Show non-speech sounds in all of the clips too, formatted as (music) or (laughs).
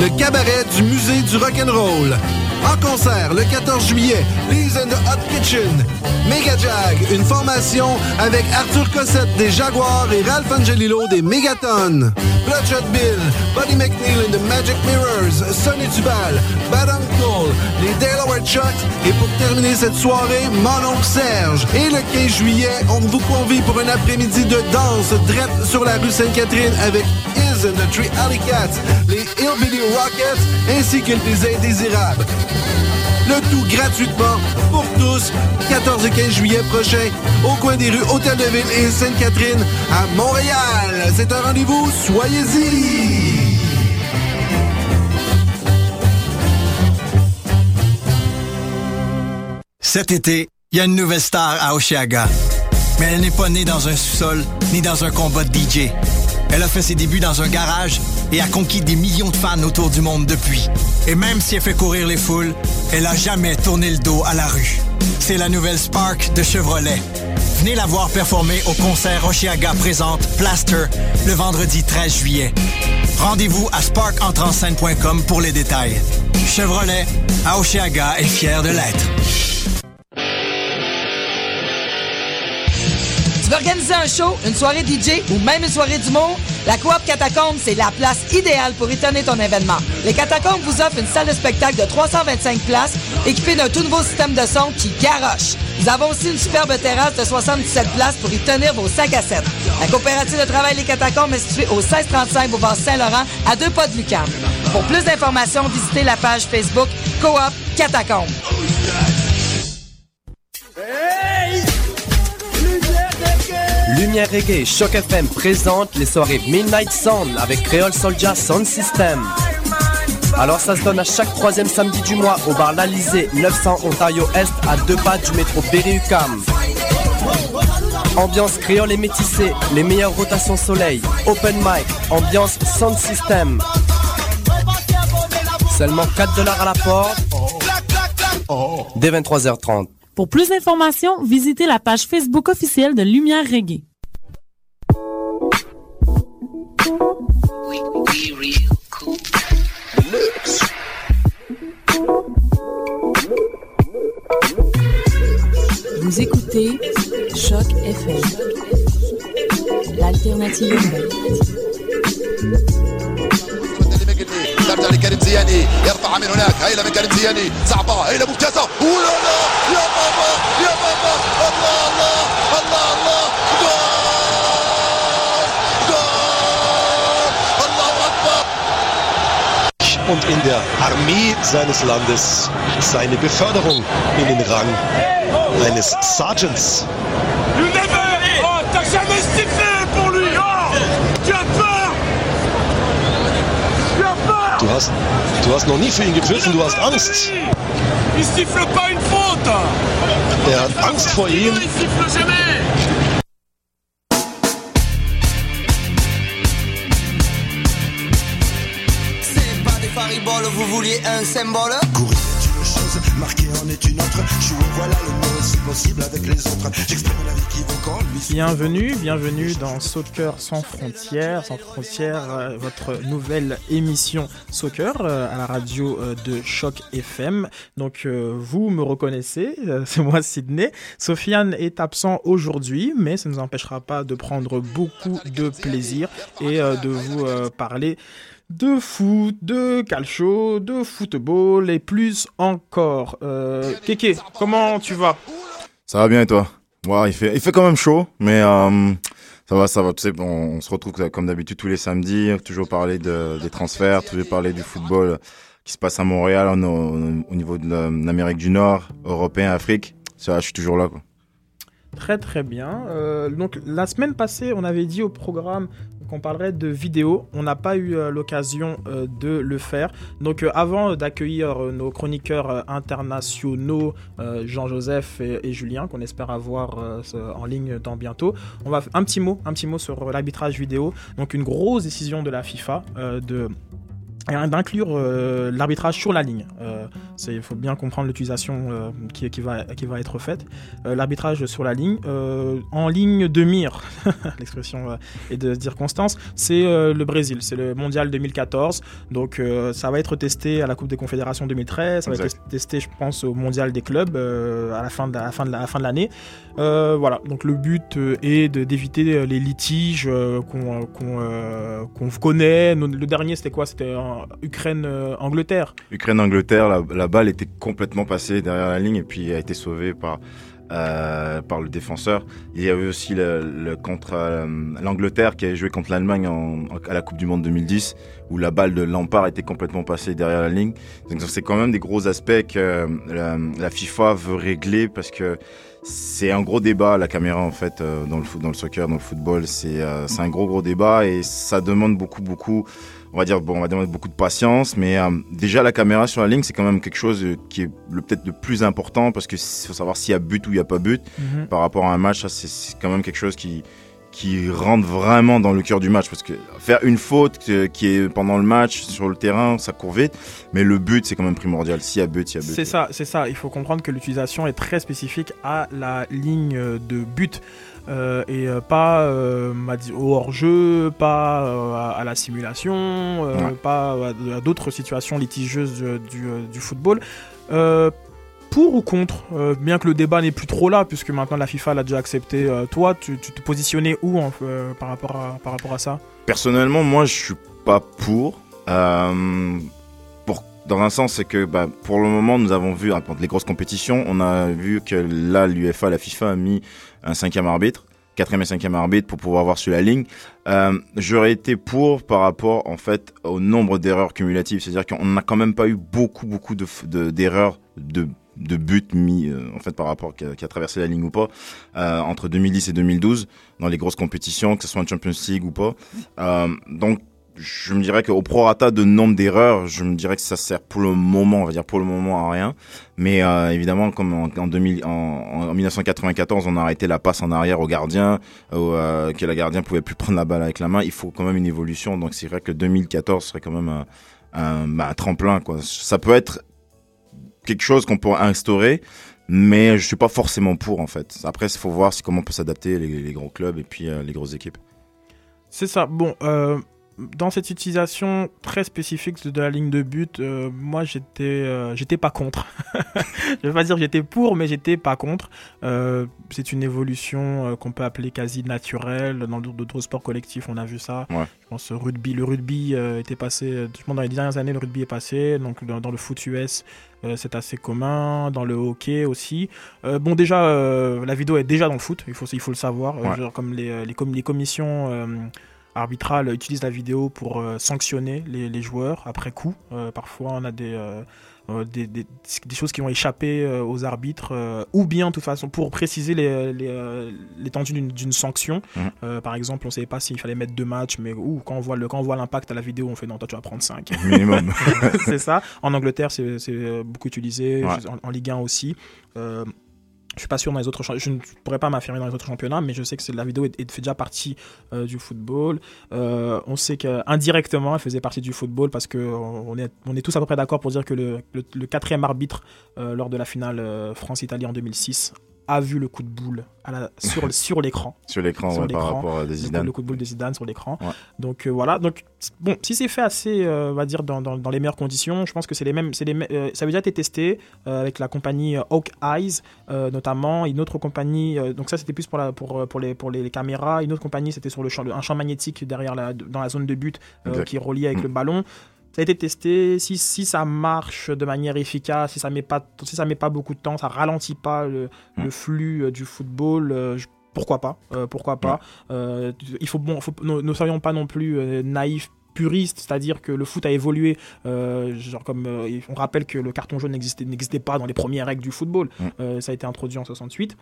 le cabaret du musée du rock'n'roll. En concert le 14 juillet, Lee's and the Hot Kitchen. Mega Jag, une formation avec Arthur Cossette des Jaguars et Ralph Angelillo des Megaton. Bloodshot Bill, Buddy McNeil and the Magic Mirrors, Sonny Dubal, Bad Uncle, les Delaware Chucks et pour terminer cette soirée, Mon oncle Serge. Et le 15 juillet, on vous convie pour un après-midi de danse drette sur la rue Sainte-Catherine avec and the Alley Cats, les Hillbilly Rockets ainsi que les Indésirables. Le tout gratuitement pour tous, 14 et 15 juillet prochain, au coin des rues Hôtel de Ville et Sainte-Catherine à Montréal. C'est un rendez-vous, soyez-y! Cet été, il y a une nouvelle star à Oshiaga. Mais elle n'est pas née dans un sous-sol ni dans un combat de DJ. Elle a fait ses débuts dans un garage et a conquis des millions de fans autour du monde depuis. Et même si elle fait courir les foules, elle a jamais tourné le dos à la rue. C'est la nouvelle Spark de Chevrolet. Venez la voir performer au concert Oshiaga présente Plaster le vendredi 13 juillet. Rendez-vous à sparkentrenscène.com pour les détails. Chevrolet, à Oshiaga est fier de l'être. Tu veux organiser un show, une soirée DJ ou même une soirée d'humour? La Coop Catacombe, c'est la place idéale pour étonner ton événement. Les Catacombes vous offrent une salle de spectacle de 325 places équipée d'un tout nouveau système de son qui garoche. Nous avons aussi une superbe terrasse de 77 places pour y tenir vos sacs à 7. La coopérative de travail Les Catacombes est située au 1635 Boulevard Saint-Laurent à deux pas de Lucam. Pour plus d'informations, visitez la page Facebook Coop Catacombe. Lumière Reggae, Choc FM présente les soirées Midnight Sound avec Creole Soldier Sound System. Alors ça se donne à chaque troisième samedi du mois au bar L'Alizé, 900 Ontario Est, à deux pas du métro Berry-UQAM. Ambiance créole et métissée, les meilleures rotations soleil, open mic, ambiance sound system. Seulement 4 dollars à la porte. Dès 23h30. Pour plus d'informations, visitez la page Facebook officielle de Lumière Reggae. Vous écoutez Choc FM, l'alternative urbaine. ترجع لكريم زياني يرفعها من هناك هيلا من كريم زياني صعبة هيلا ممتازة ولا لا يا بابا يا بابا الله الله الله الله جول جول الله أكبر und in der Armee seines Landes seine Beförderung in den Rang eines Sergeants. You never Oh, t'as jamais hast, du hast noch nie für ihn gepfiffen, du hast Angst. Er hat Angst vor ihm. Fariboles, vous vouliez un symbole en est une autre. Jouer, voilà le mot, c'est possible avec les autres. J'exprime la vie qui vaut quand lui. Bienvenue, bienvenue dans Soccer sans frontières, sans frontières, euh, votre nouvelle émission Soccer euh, à la radio euh, de Choc FM. Donc vous me reconnaissez, (laughs) c'est moi Sydney. Sofiane est absent aujourd'hui, mais ça ne nous empêchera pas de prendre beaucoup de plaisir et de vous parler de foot, de calcio, de football et plus encore. Euh, Kéké, comment tu vas? Ça va bien et toi? Ouais, il fait, il fait quand même chaud, mais euh, ça va, ça va. Tu sais, on, on se retrouve comme d'habitude tous les samedis, toujours parler de, des transferts, toujours parler du football qui se passe à Montréal, au, au niveau de l'Amérique du Nord, européen, Afrique. Ça, je suis toujours là. Quoi. Très très bien. Euh, donc la semaine passée, on avait dit au programme qu'on parlerait de vidéos. On n'a pas eu euh, l'occasion euh, de le faire. Donc euh, avant d'accueillir nos chroniqueurs internationaux, Jean-Joseph et, Julien, qu'on espère avoir en ligne dans bientôt, on va un petit mot, un petit mot sur l'arbitrage vidéo. Donc une grosse décision de la FIFA de et d'inclure euh, l'arbitrage sur la ligne. Euh, Il faut bien comprendre l'utilisation euh, qui, qui, va, qui va être faite. L'arbitrage sur la ligne, en ligne de mire, (laughs) l'expression est de circonstance, c'est le Brésil, c'est le mondial 2014. Donc ça va être testé à la Coupe des Confédérations 2013, ça va être testé, je pense, au mondial des clubs à la fin de la, fin de la fin de l'année. voilà, donc le but est d'éviter les litiges qu'on connaît. Le dernier, c'était quoi? C'était Ukraine-Angleterre. Ukraine-Angleterre, la, balle était complètement passée derrière la ligne et puis a été sauvée par, euh, par le défenseur. Il y avait aussi le, contre euh, l'Angleterre qui avait joué contre l'Allemagne à la Coupe du Monde 2010 où la balle de Lampard était complètement passée derrière la ligne. Donc c'est quand même des gros aspects que euh, la, FIFA veut régler parce que c'est un gros débat la caméra en fait dans le foot, dans le soccer, dans le football. C'est un gros gros débat et ça demande beaucoup beaucoup on va dire, bon, on va demander beaucoup de patience, mais euh, déjà la caméra sur la ligne, c'est quand même quelque chose euh, qui est peut-être le plus important parce que faut savoir s'il y a but ou il n'y a pas but mhm. par rapport à un match. c'est quand même quelque chose qui qui rentre vraiment dans le cœur du match parce que faire une faute euh, qui est pendant le match sur le terrain, ça court vite, mais le but c'est quand même primordial. S'il y a but, il y a but. C'est ça, c'est ça. Il faut comprendre que l'utilisation est très spécifique à la ligne de but. Euh, et euh, pas euh, au hors-jeu, pas à, la simulation, pas à, d'autres situations litigieuses du, football. pour ou contre, bien que le débat n'est plus trop là, puisque maintenant la FIFA l'a déjà accepté, toi, tu, te positionnais où par, rapport à, par rapport à ça? Personnellement, moi, je suis pas pour. pour dans un sens, c'est que bah, pour le moment, nous avons vu, les grosses compétitions, on a vu que là, l'UFA, la FIFA a mis un cinquième arbitre, quatrième et cinquième arbitre pour pouvoir voir sur la ligne. Euh, J'aurais été pour par rapport en fait au nombre d'erreurs cumulatives, c'est-à-dire qu'on n'a quand même pas eu beaucoup beaucoup de d'erreurs de, de buts mis euh, en fait par rapport qui a, traversé la ligne ou pas euh, entre 2010 et 2012 dans les grosses compétitions, que ce soit en Champions League ou pas. Donc je me dirais qu'au prorata de nombre d'erreurs, je me dirais que ça sert pour le moment, on va dire pour le moment à rien. Mais euh, évidemment, comme en, en, 2000, en, 1994, on a arrêté la passe en arrière au gardien, euh, que la gardien pouvait plus (laughs) prendre la balle avec la main, il faut quand même une évolution. Donc c'est vrai que 2014 serait quand même un, un, bah, un tremplin. Quoi. Ça peut être quelque chose qu'on peut instaurer, mais je suis pas forcément pour en fait. Après, il faut voir comment on peut s'adapter les, les, gros clubs et puis euh, les grosses équipes. C'est ça. Bon, euh, dans cette utilisation très spécifique de la ligne de but, euh, moi j'étais euh, j'étais pas contre. (laughs) je vais pas dire j'étais pour, mais j'étais pas contre. Euh, c'est une évolution qu'on peut appeler quasi naturelle. Dans d'autres sports collectifs, on a vu ça. Je pense rugby, le rugby était passé. Dans les dernières années, le rugby est passé. Donc dans, le foot US, c'est assez commun. Dans le hockey aussi. bon, déjà, la vidéo est déjà dans le foot. Il faut il faut le savoir. comme les, les, les commissions arbitrale utilise la vidéo pour euh, sanctionner les, joueurs après coup. Euh, parfois, on a des, euh, des, des, choses qui vont échapper aux arbitres, ou bien, de toute façon, pour préciser l'étendue les, d'une sanction. Mmh. par exemple, on ne savait pas s'il fallait mettre deux matchs, mais ou, quand on voit l'impact à la vidéo, on fait non, toi, tu vas prendre cinq. Minimum. (laughs) c'est ça. En Angleterre, c'est beaucoup utilisé, en, en, Ligue 1 aussi. Je suis pas sûr dans les autres je ne pourrais pas m'affirmer dans les autres championnats, mais je sais que la vidéo fait déjà partie euh, du football. Euh, on sait qu'indirectement, elle faisait partie du football parce que on est, on est tous à peu près d'accord pour dire que le, le, quatrième arbitre euh, lors de la finale France-Italie en 2006 a vu le coup de boule à la, sur, (laughs) sur l'écran. sur l'écran, ouais, par rapport à des Zidane. Le, coup de boule de Zidane sur l'écran. Donc euh, voilà. Donc bon, si c'est fait assez, euh, on va dire dans, dans, dans, les meilleures conditions, je pense que c'est les mêmes. C'est les, euh, ça a déjà été testé avec la compagnie Hawk Eyes notamment, une autre compagnie. donc ça c'était plus pour la pour pour les pour les, caméras. Une autre compagnie c'était sur le champ, un champ magnétique derrière la dans la zone de but qui est relié avec mm. le ballon. Ça a été testé. Si, si ça marche de manière efficace, si ça met pas, si ça met pas beaucoup de temps, ça ralentit pas le, mm. flux euh, du football. Euh, pourquoi pas euh, Pourquoi pas Il faut bon, faut, ne soyons pas non plus naïfs puristes, c'est-à-dire que le foot a évolué. genre comme on rappelle que le carton jaune n'existait pas dans les premières règles du football. Mm. ça a été introduit en 68.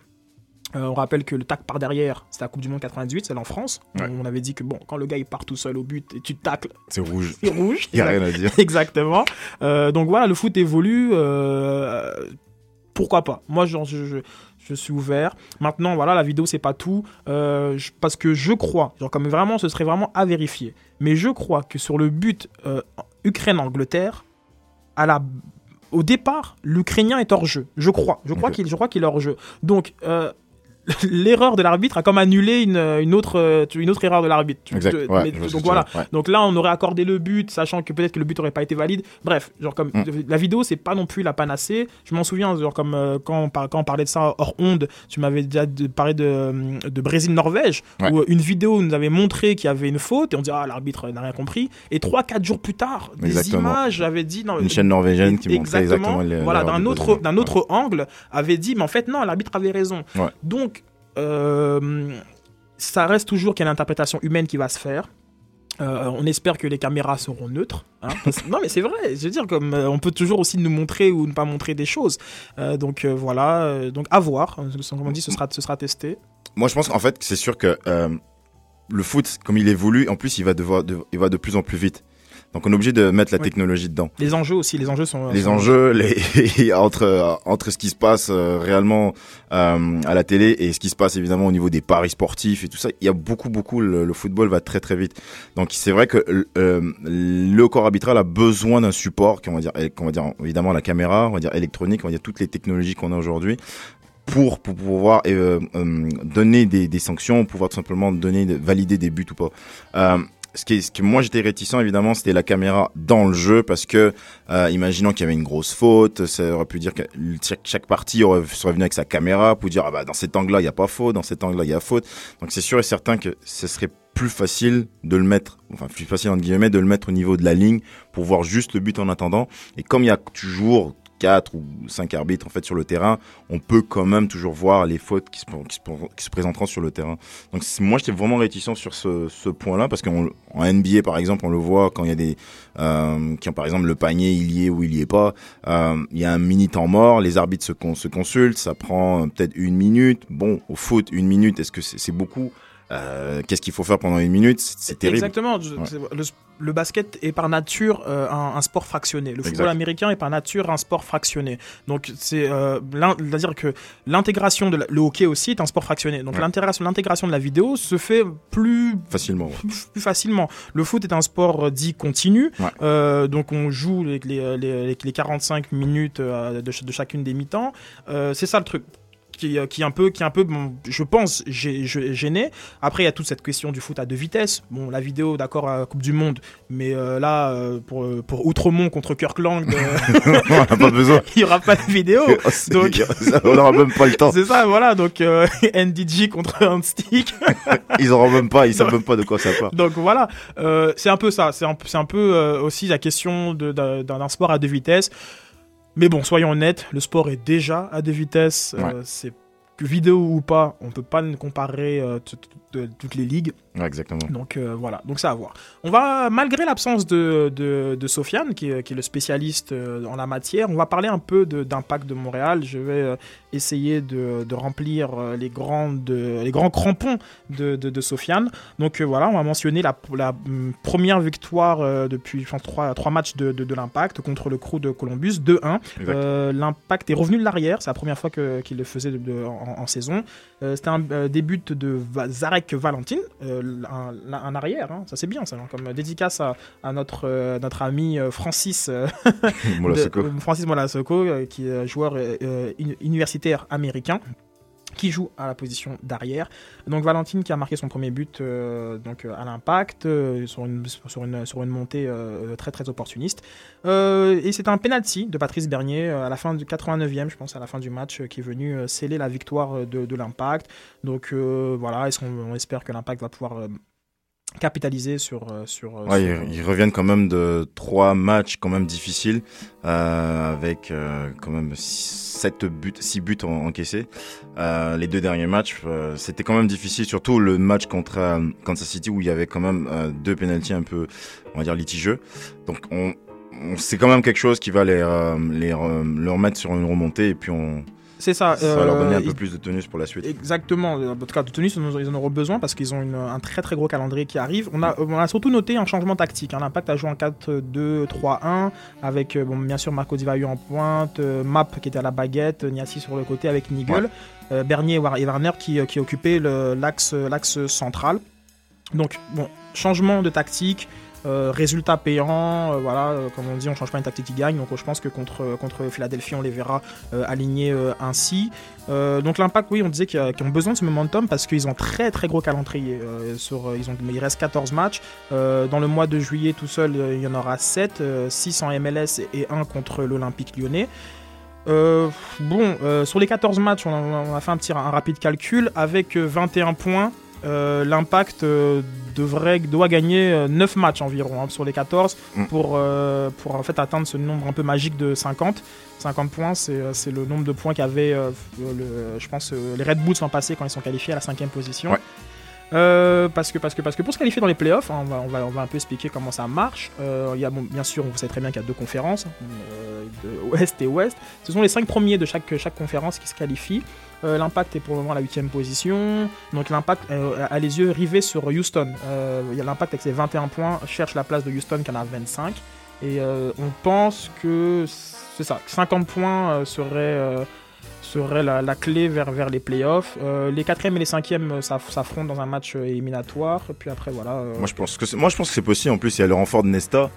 Euh, on rappelle que le tac par derrière, c'était la Coupe du Monde 98, c'est en France. On avait dit que bon, quand le gars il part tout seul au but et tu tacles, (laughs) c'est rouge. (laughs) C'est rouge. Il n'y a rien à dire. (laughs) Exactement. Euh, donc voilà, le foot évolue. Euh, pourquoi pas Moi, genre, je, je, suis ouvert. Maintenant, voilà, la vidéo c'est pas tout parce que je crois, genre comme vraiment, ce serait vraiment à vérifier. Mais je crois que sur le but Ukraine-Angleterre, à la au départ, l'Ukrainien est hors jeu. Je crois. Je crois qu'il, je crois qu'il est hors jeu. Donc, l'erreur de l'arbitre a comme annulé une, une, autre, euh, une autre erreur de l'arbitre. Ouais, donc voilà. ouais. Donc là, on aurait accordé le but, sachant que peut-être que le but aurait pas été valide. Bref, genre comme Mm. la vidéo, c'est pas non plus la panacée. Je m'en souviens, genre comme euh, quand, on par- quand on parlait de ça hors onde, tu m'avais déjà de- parlé de, de Brésil-Norvège, Ouais. où euh, une vidéo nous avait montré qu'il y avait une faute et on dit ah l'arbitre n'a rien compris. Et 3-4 jours plus tard, des Exactement. images avaient dit non. Une chaîne norvégienne qui montrait exactement, exactement les- voilà d'un autre d'un autre angle avait dit mais en fait non l'arbitre avait raison. Donc euh, ça reste toujours qu'il y a une interprétation humaine qui va se faire. Euh, on espère que les caméras seront neutres. hein, parce- (laughs) non, mais c'est vrai. Je veux dire, comme euh, on peut toujours aussi nous montrer ou ne pas montrer des choses. Euh, donc euh, voilà. euh, donc à voir. Euh, Comme on dit, ce sera, ce sera testé. Moi, je pense qu'en fait, c'est sûr que euh, le foot, comme il évolue, en plus, il va, devoir, de, il va de plus en plus vite. Donc, on est obligé de mettre la Oui. technologie dedans. Les enjeux aussi. Les enjeux sont. Les sont- enjeux, (laughs) les, entre, entre ce qui se passe euh, réellement euh, à la télé et ce qui se passe évidemment au niveau des paris sportifs et tout ça, il y a beaucoup, beaucoup, le, le football va très, très vite. Donc c'est vrai que euh, le corps arbitral a besoin d'un support, qu'on va dire, qu'on va dire évidemment la caméra, on va dire électronique, on va dire toutes les technologies qu'on a aujourd'hui. Pour, pour pouvoir euh, euh, donner des, des sanctions, pouvoir tout simplement donner, valider des buts ou pas. Euh, ce qui, ce moi j'étais réticent évidemment, c'était la caméra dans le jeu parce que, euh, imaginons qu'il y avait une grosse faute, ça aurait pu dire que chaque, partie aurait, serait venu avec sa caméra pour dire ah bah dans cet angle-là il y a pas faute, dans cet angle-là il y a faute. Donc c'est sûr et certain que ce serait plus facile de le mettre, enfin plus facile entre guillemets de le mettre au niveau de la ligne pour voir juste le but en attendant. Et comme il y a toujours ou cinq arbitres en fait sur le terrain, on peut quand même toujours voir les fautes qui se, présenteront sur le terrain. Donc moi j'étais vraiment réticent sur ce, point-là parce qu'en en NBA par exemple on le voit quand il y a des euh, qui ont par exemple le panier il y est ou il y est pas, euh, il y a un mini temps mort, les arbitres se, con- se consultent, ça prend euh, peut-être une minute. Bon au foot une minute est-ce que c'est beaucoup? Euh, Qu'est-ce qu'il faut faire pendant une minute C'est terrible. Exactement. Ouais. Le, le basket est par nature euh, un, un sport fractionné. Le football Exact. américain est par nature un sport fractionné. Donc c'est, euh, c'est-à-dire que l'intégration de la- le hockey aussi est un sport fractionné. Donc Ouais. l'intégration, de la vidéo se fait plus Facilement. ouais. plus, facilement. Le foot est un sport dit continu, donc on joue les, les, les, les 45 minutes de, de chacune des mi-temps. C'est ça le truc. Qui, euh, qui est un peu, qui un peu bon, je pense, gê- gê- gêné. Après, il y a toute cette question du foot à deux vitesses. Bon, la vidéo, d'accord, à la Coupe du Monde, mais euh, là, euh, pour, pour Outremont contre Kirkland, euh, (laughs) on n'a pas besoin. (laughs) il n'y aura pas de vidéo. (laughs) C'est- donc, on n'aura même pas le temps. c'est ça, voilà. Donc, euh, NDG contre Handstick. Ils auront même pas, ils savent même pas de quoi ça parle. Donc voilà, euh, c'est un peu ça. C'est un, un peu euh, aussi la question d'un sport à deux vitesses. Mais bon, soyons honnêtes, le sport est déjà à deux vitesses. euh, c'est que vidéo ou pas, on peut pas le comparer euh, toutes les ligues. Ouais, exactement. Donc euh, voilà, donc ça à voir. On va, malgré l'absence de, de, de Sofiane, qui est, qui est le spécialiste euh, en la matière, on va parler un peu d'impact de, Montréal. Je vais euh, essayer de, remplir les, grandes, les grands crampons de, Sofiane. Donc euh, voilà, on va mentionner la, la hum, première victoire depuis je pense, trois, trois matchs de, l'Impact contre le crew de Columbus, 2-1. Exact. Euh, L'Impact est revenu de l'arrière, c'est la première fois qu'il le faisait en, en saison. C'était un début de Va- Zarek Valentin, euh, un, un arrière, hein. ça c'est bien ça, comme dédicace à, à notre, euh, notre ami euh, Francis euh, (laughs) de- euh, Francis Molasoko, euh, qui est joueur euh, euh, uni- universitaire américain qui joue à la position d'arrière. Donc Valentine qui a marqué son premier but euh, donc, euh, à l'impact euh, sur, une, sur, une, sur une montée très très opportuniste. Et c'est un penalty de Patrice Bernier à la fin du 89e, je pense, à la fin du match, qui est venu sceller la victoire de, l'impact. Donc voilà, on espère que l'impact va pouvoir capitaliser sur... euh, sur, euh, Ouais, sur- ils, ils reviennent quand même de trois matchs quand même difficiles, euh, avec euh, quand même sept buts, six buts en- encaissés. Euh, les deux derniers matchs, euh, c'était quand même difficile, surtout le match contre euh, Kansas City où il y avait quand même euh, deux pénalties un peu, on va dire litigieux. Donc on, on c'est quand même quelque chose qui va les, euh, les leur mettre sur une remontée et puis on C'est ça. ça va leur donner un euh, peu plus de tenus pour la suite. Exactement. En tout cas, de tenue, ils en- auront besoin parce qu'ils ont une- un très très gros calendrier qui arrive. On a, on a surtout noté un changement tactique. hein. L'Impact a joué en 4-2-3-1 avec, euh, bon, bien sûr, Marco Di Vaio en pointe, euh, Map qui était à la baguette, Niassi sur le côté avec Nigel, Ouais. euh, Bernier et War- et Warner qui, qui occupaient l'axe central. Donc, bon, changement de tactique. Euh, résultat payant, euh, voilà, euh, comme on dit, on change pas une tactique qui gagne. Donc je pense que contre, contre Philadelphie, on les verra euh, alignés euh, ainsi. Euh, donc l'impact, oui, on disait qu'ils ont besoin de ce momentum parce qu'ils ont très très gros calendrier. euh, sur, euh, ils ont, il reste 14 matchs. Euh, dans le mois de juillet tout seul, euh, il y en aura 7, 6 en MLS et 1 contre l'Olympique lyonnais. Euh, bon, euh, sur les 14 matchs, on a, on a fait un petit un rapide calcul. Avec euh, 21 points, euh, l'impact euh, devrait, doit gagner euh, 9 matchs environ hein, sur les 14 Mm. pour, euh, pour en fait atteindre ce nombre un peu magique de 50. 50 points, c'est euh, le nombre de points qu'avaient, euh, le, je pense, euh, les Red Bulls l'an passé quand ils sont qualifiés à la cinquième position. Ouais. Euh, parce, que, parce, que, parce que pour se qualifier dans les playoffs, hein, on, va, on, va, on va un peu expliquer comment ça marche. Euh, y a, bon, bien sûr, vous savez très bien qu'il y a deux conférences, euh, de Ouest et Ouest. Ce sont les cinq premiers de chaque, chaque conférence qui se qualifient. Euh, L'impact est pour le moment à la huitième position. Donc l'Impact euh, a les yeux rivés sur Houston. Euh, l'Impact avec ses 21 points cherche la place de Houston qui en a 25. Et euh, on pense que c'est ça, 50 points euh, serait, euh, serait la, clé vers, vers les playoffs. Euh, les quatrièmes et les cinquièmes euh, s'aff- s'affrontent dans un match euh, éliminatoire. Puis après, voilà. euh, Moi je pense que moi je pense que c'est possible. En plus, il y a le renfort de Nesta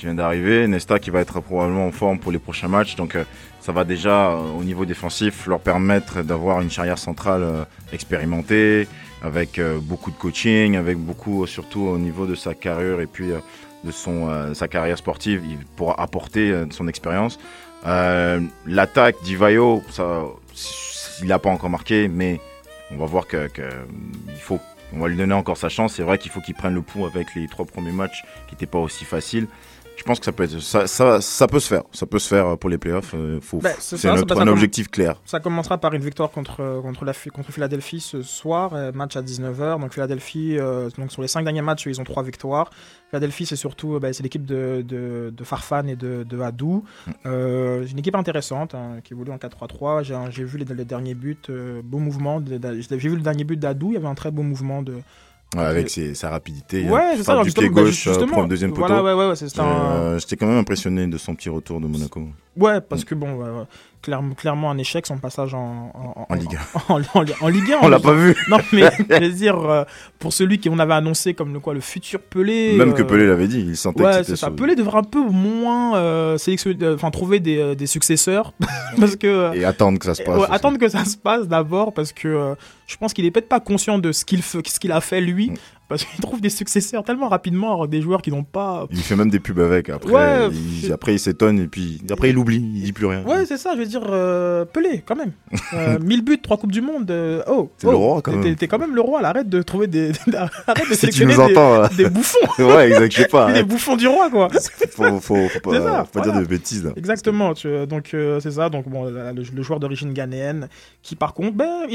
qui vient d'arriver. Nesta qui va être probablement en forme pour les prochains matchs. Donc euh, ça va déjà euh, au niveau défensif leur permettre d'avoir une charrière centrale euh, expérimentée, avec beaucoup de coaching, avec beaucoup surtout au niveau de sa carrure et puis de son sa carrière sportive. Il pourra apporter son expérience. Euh, L'attaque d'Ivaio, ça, il n'a pas encore marqué, mais on va voir que, faut on va lui donner encore sa chance. C'est vrai qu'il faut qu'il prenne le pouls avec les trois premiers matchs qui n'étaient pas aussi faciles. Je pense que ça peut être, ça, ça, ça peut se faire. Ça peut se faire pour les playoffs. Euh, faut- Ben, c'est un objectif clair. Ça commencera par une victoire contre, euh, contre, la, contre Philadelphie ce soir, euh, match à 19h. Donc Philadelphie, euh, donc sur les 5 derniers matchs, ils ont 3 victoires. Philadelphie, c'est surtout euh, bah, c'est l'équipe de, de, de Farfan et de, de Hadou. Euh, c'est une équipe intéressante hein, qui évolue en 4-3-3. J'ai vu les, les derniers buts, euh, beau mouvement. J'ai vu le dernier but d'Hadou, il y avait un très beau mouvement de, Ouais, avec ses- sa rapidité. Ouais, c'est ça, du justement, pied bah, gauche euh, justement. pour le deuxième poteau. Voilà, ouais, ouais, ouais, c'est ça. Euh, J'étais quand même impressionné de son petit retour de Monaco. Ouais, parce que bon, clairement, un échec son passage en, en, En Ligue 1. En, Ligue 1. On l'a pas vu. Non, mais je veux dire, pour celui qu'on avait annoncé comme le, quoi, le futur Pelé. Même que euh, Pelé l'avait dit, il sentait que c'était ça. Pelé devrait un peu moins euh, sélectionner, euh, enfin trouver des, euh, des successeurs, (laughs) parce que Et attendre que ça se passe. ouais, attendre que ça se passe d'abord, parce que je pense qu'il est peut-être pas conscient de ce qu'il ce qu'il a fait Mm. lui, parce qu'il trouve des successeurs tellement rapidement, alors, des joueurs qui n'ont pas. Il fait même des pubs avec. Après, Ouais, il, après il s'étonne et puis après il oublie, il dit plus rien. Ouais, c'est ça, je veux dire, euh, Pelé, quand même. (laughs) Euh, 1000 buts, 3 Coupes du Monde. euh, oh, T'es oh, le roi, quand même. T'es quand même le roi, arrête de trouver des. (laughs) arrête de Si sélectionner des, entends, euh. des bouffons. (laughs) Ouais, exact, je sais pas, des bouffons du roi, quoi. Faut, faut, faut pas, C'est ça, faut pas voilà. dire de bêtises. Là. Exactement, tu donc euh, c'est ça. Donc bon, le, le joueur d'origine ghanéenne qui par contre ben,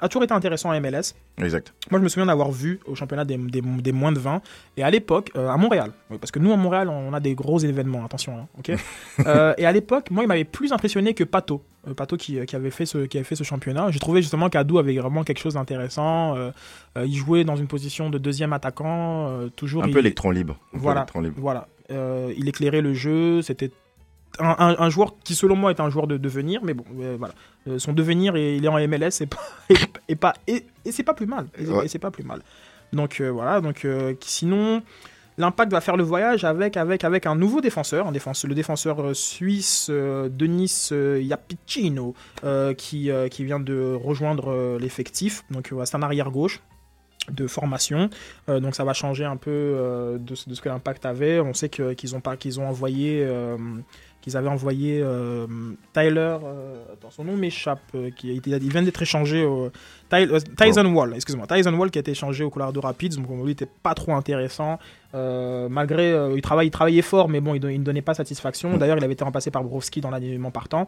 a toujours été intéressant à MLS. Exact. Moi je me souviens d'avoir vu au championnat des, des, des moins de 20 et à l'époque euh, à Montréal, Oui, parce que nous à Montréal on a des gros événements, attention, hein. (laughs) Euh, et à l'époque moi il m'avait plus impressionné que Pato, Euh, Pato qui, qui avait fait ce qui avait fait ce championnat. J'ai trouvé justement qu'Adou avait vraiment quelque chose d'intéressant. Il jouait dans une position de deuxième attaquant, toujours. Un il- peu électron libre. Un Voilà, électron libre. voilà. Il éclairait le jeu. C'était un, un- un joueur qui, selon moi, est un joueur de devenir. Mais bon, euh, voilà. Euh, son devenir, il est en MLS, et pas, (laughs) et, et pas, et, et c'est pas plus mal. Et, Ouais. et c'est pas plus mal. Donc euh, voilà. Donc euh, sinon. L'Impact va faire le voyage avec, avec, avec un nouveau défenseur, le défenseur euh, suisse Denis euh, qui, vient de rejoindre l'effectif. Donc c'est un arrière-gauche de formation. Euh, donc ça va changer un peu euh, de, ce- que l'impact avait. On sait qu'ils ont, pas- qu'ils ont envoyé, euh, qu'ils avaient envoyé Tyler, attends, son nom m'échappe, qui il vient d'être échangé au Ty- Tyson Wall, excuse-moi, Tyson Wall qui a été échangé au Colorado Rapids, donc lui était pas trop intéressant. Malgré, il, travaille, il travaillait fort, mais bon, il, ne donnait pas satisfaction. D'ailleurs, il avait été remplacé par Brovski dans l'alignement partant.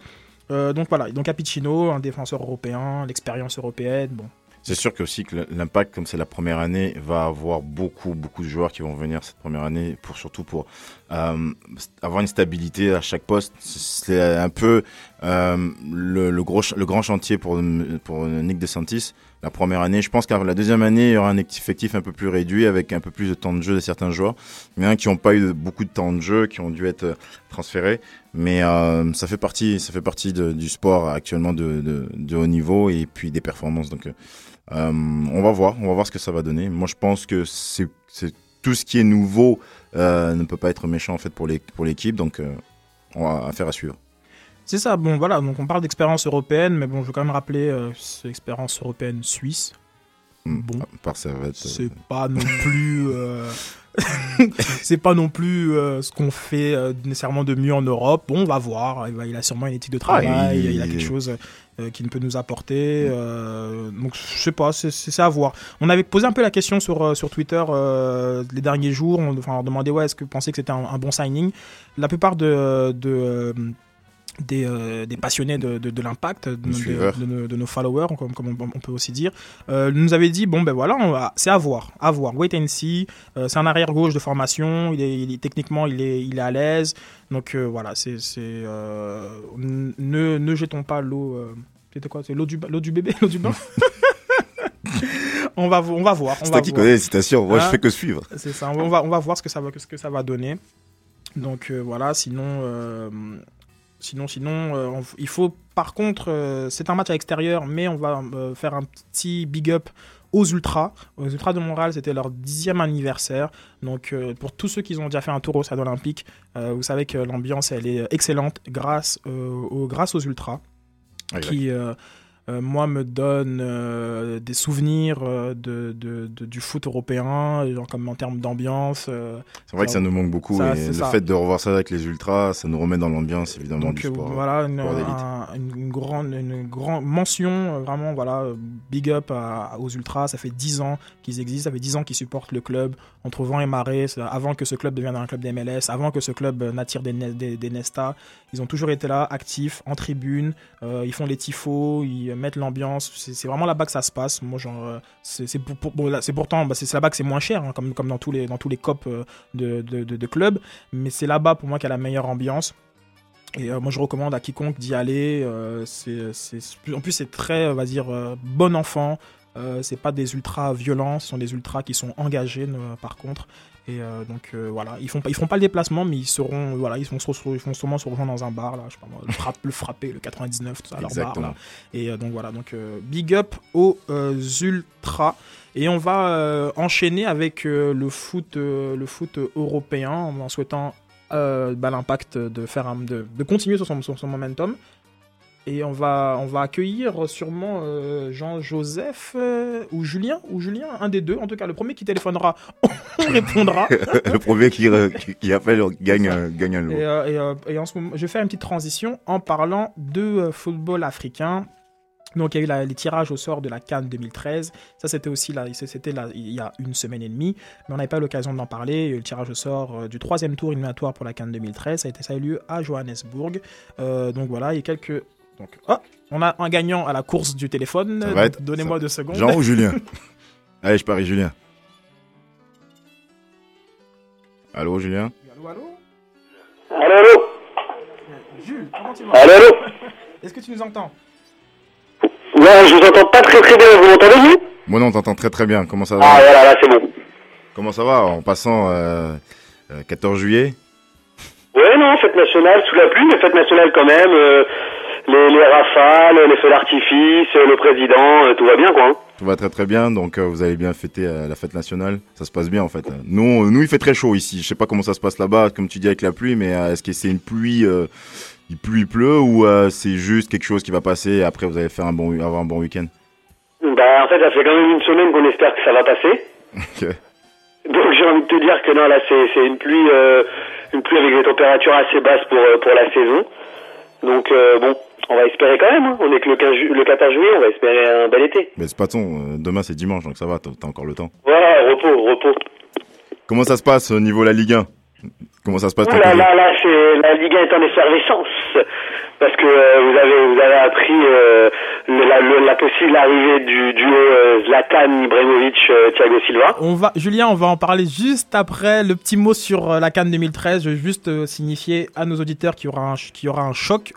Donc voilà, donc Apicino, un défenseur européen, l'expérience européenne, bon, C'est sûr que aussi que l'impact, comme c'est la première année, va avoir beaucoup, beaucoup de joueurs qui vont venir cette première année, pour surtout pour euh, avoir une stabilité à chaque poste. C'est un peu euh, le, gros, le grand chantier pour pour Nick DeSantis. La première année, je pense qu'à la deuxième année, il y aura un effectif un peu plus réduit avec un peu plus de temps de jeu de certains joueurs. Il qui n'ont pas eu beaucoup de temps de jeu, qui ont dû être euh, transférés. Mais ça fait partie, ça fait partie du sport actuellement de, de, de haut niveau et puis des performances. Donc, euh, on va voir, on va voir ce que ça va donner. Moi, je pense que c'est tout ce qui est nouveau euh, ne peut pas être méchant en fait pour l'équipe. Donc euh, on va affaire à suivre. C'est ça, bon voilà, donc on parle d'expérience européenne, mais bon, je veux quand même rappeler, c'est expérience européenne suisse. Hmm, Bon. Par Servette. euh, C'est pas non plus. euh, (laughs) c'est pas non plus euh, ce qu'on fait euh, nécessairement de mieux en Europe. Bon, on va voir. Il, a sûrement une éthique de travail. Ah, il- il... a quelque chose euh, qu'il peut nous apporter. euh, donc, je sais pas, c'est- à voir. On avait posé un peu la question sur, sur Twitter les derniers jours. On, enfin, on demandait ouais, est-ce que vous pensez que c'était un, un bon signing? La plupart de. de des, euh, des passionnés de, de, de l'impact, de, nos, followers, comme, comme on, on peut aussi dire, euh, nous avait dit bon ben voilà, c'est à voir, à voir, wait and see. Euh, c'est un arrière gauche de formation, il est, il est- techniquement il est, il est à l'aise, donc voilà, c'est ne, ne jetons pas l'eau. C'était quoi? C'est l'eau du l'eau du bébé, l'eau du bain? (laughs) on va on va voir. C'est toi qui connais les citations. Moi, je Hein? fais que suivre. C'est ça. On va, on va voir ce que ça va, ce que ça va donner. Donc euh, voilà. Sinon, euh, sinon, sinon, euh, il faut. Par contre, euh, c'est un match à l'extérieur, mais on va euh, faire un petit big up aux Ultras. Aux Ultras de Montréal, c'était leur dixième anniversaire. Donc pour tous ceux qui ont déjà fait un tour au Stade Olympique, vous savez que l'ambiance elle est excellente grâce, aux, grâce aux Ultras Ah, qui moi me donne euh, des souvenirs euh, de, de- de- du foot européen genre comme en termes d'ambiance euh, C'est vrai que ça nous manque beaucoup. ça, et le ça. fait de revoir ça avec les ultras, ça nous remet dans l'ambiance évidemment donc du euh, sport. voilà une, un- grande une grande mention euh, vraiment voilà euh, big up à- aux ultras ça fait 10 ans qu'ils existent ça fait 10 ans qu'ils supportent le club entre vent et marée avant que ce club devienne un club d'MLS avant que ce club euh, n'attire des, des, des Nesta ils ont toujours été là actifs en tribune euh, ils font les tifos ils mettent l'ambiance c'est vraiment là-bas que ça se passe moi genre euh, c'est pour, pour- bon, pourtant bah, c'est là-bas que c'est moins cher hein, comme, comme dans tous les dans tous les copes euh, de, de, clubs mais c'est là-bas pour moi qu'il y a la meilleure ambiance et euh, moi, je recommande à quiconque d'y aller. en plus, c'est très, on va bon enfant. C'est pas des ultras violents, ce sont des ultras qui sont engagés, par contre. Et euh, donc euh, voilà, ils font pas, ils font pas le déplacement, mais ils seront, voilà, ils vont, ils sûrement se rejoindre dans un bar là, je sais pas moi, le, frappe, le frappé, le 99, tout ça, leur bar là. Et euh, donc voilà, donc euh, big up aux euh, ultras. Et on va euh, enchaîner avec euh, le foot, euh, le foot européen, en souhaitant euh, bah, l'impact de faire un- de, de continuer sur son, sur son momentum. Et on va, on va accueillir sûrement euh, Jean-Joseph euh, ou Julien, ou Julien, un des deux. En tout cas, le premier qui téléphonera, (laughs) on répondra. (laughs) le premier qui, re- qui, qui appelle gagne, gagne un lot. Et, euh, et, euh, et en ce moment, je vais faire une petite transition en parlant de euh, football africain. Donc, il y a eu la- les tirages au sort de la Cannes 2013. Ça, c'était aussi là, c'était là, il y a une semaine et demie, mais on n'avait pas l'occasion d'en parler. Il y a eu le tirage au sort euh, du troisième tour éliminatoire pour la Cannes 2013. Ça a été ça a eu lieu à Johannesburg. Euh, donc voilà, il y a quelques. Donc, oh, on a un gagnant à la course du téléphone. Être- Donnez-moi ça- deux secondes. Jean ou Julien (laughs) Allez, je parie Julien. Allô, Julien Allô, allô Allô, allô Jules, comment tu vas Allô, allô Est-ce que tu nous entends Ouais, je vous entends pas très très bien, vous m'entendez vous Moi, non, on t'entend très très bien. Comment ça va Ah voilà, là c'est bon. Comment ça va en passant euh, euh, 14 juillet Ouais, non, fête nationale sous la pluie, mais fête nationale quand même. euh, les, les rafales, les feux d'artifice, le président, euh, tout va bien quoi. hein. Tout va très très bien, donc euh, vous avez bien fêté euh, la fête nationale. Ça se passe bien en fait. Nous, on- nous il fait très chaud ici. Je sais pas comment ça se passe là-bas, comme tu dis avec la pluie, mais euh, est-ce que c'est une pluie, il pleut, il pleut, ou c'est juste quelque chose qui va passer et après vous allez faire un bon, avoir un bon week-end? Bah en fait, ça fait quand même une semaine qu'on espère que ça va passer. Donc j'ai envie de te dire que non, là c'est une pluie, une pluie avec des températures assez basses pour, pour la saison. Donc bon, on va espérer quand même. hein. On est que le, 15 ju- le 14 juillet, on va espérer un bel été. Mais c'est pas ton. euh, demain c'est dimanche, donc ça va. T'as encore le temps. Voilà, repos, repos. Comment ça se passe au niveau de la Ligue 1 Comment ça se passe Ouh là là là, la Ligue 1 est en effervescence parce que euh, vous avez vous avez appris euh, la, le- la possible arrivée du duo euh, Zlatan Ibrahimovic euh, Thiago Silva. On va, Julien, on va en parler juste après le petit mot sur euh, la Cannes 2013. Je veux juste signifier à nos auditeurs qu'il y aura un, qu'il y aura un choc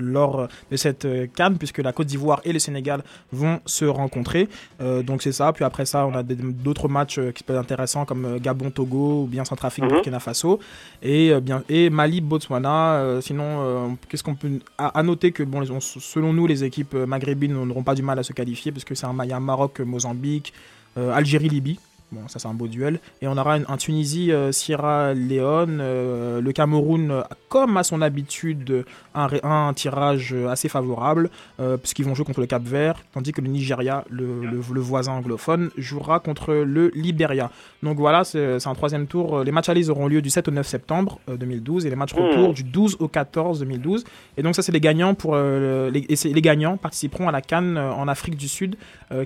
lors de cette Cannes, puisque la Côte d'Ivoire et le Sénégal vont se rencontrer. Donc c'est ça. Puis après ça, on a d'autres matchs qui peuvent être intéressants comme euh, Gabon-Togo ou bien Centrafrique Mhm. Burkina Faso et bien et Mali-Botswana. Euh, sinon, qu'est-ce qu'on à, noter que bon, selon nous, les équipes euh, maghrébines n'auront pas du mal à se qualifier, parce que c'est un, Maroc, Mozambique, euh, Algérie, Libye. Bon, ça c'est un beau duel. Et on aura un, un Tunisie euh, Sierra Leone. euh, le Cameroun, euh, comme à son habitude, un, un tirage assez favorable, euh, puisqu'ils vont jouer contre le Cap Vert, tandis que le Nigeria, le, le- le voisin anglophone, jouera contre le Liberia. Donc voilà, c'est un troisième tour. Les matchs allés auront lieu du 7 au 9 septembre euh, 2012 et les matchs retour Mmh. du 12 au 14 2012. Et donc ça, c'est les gagnants pour les, et les gagnants participeront à la Cannes en Afrique du Sud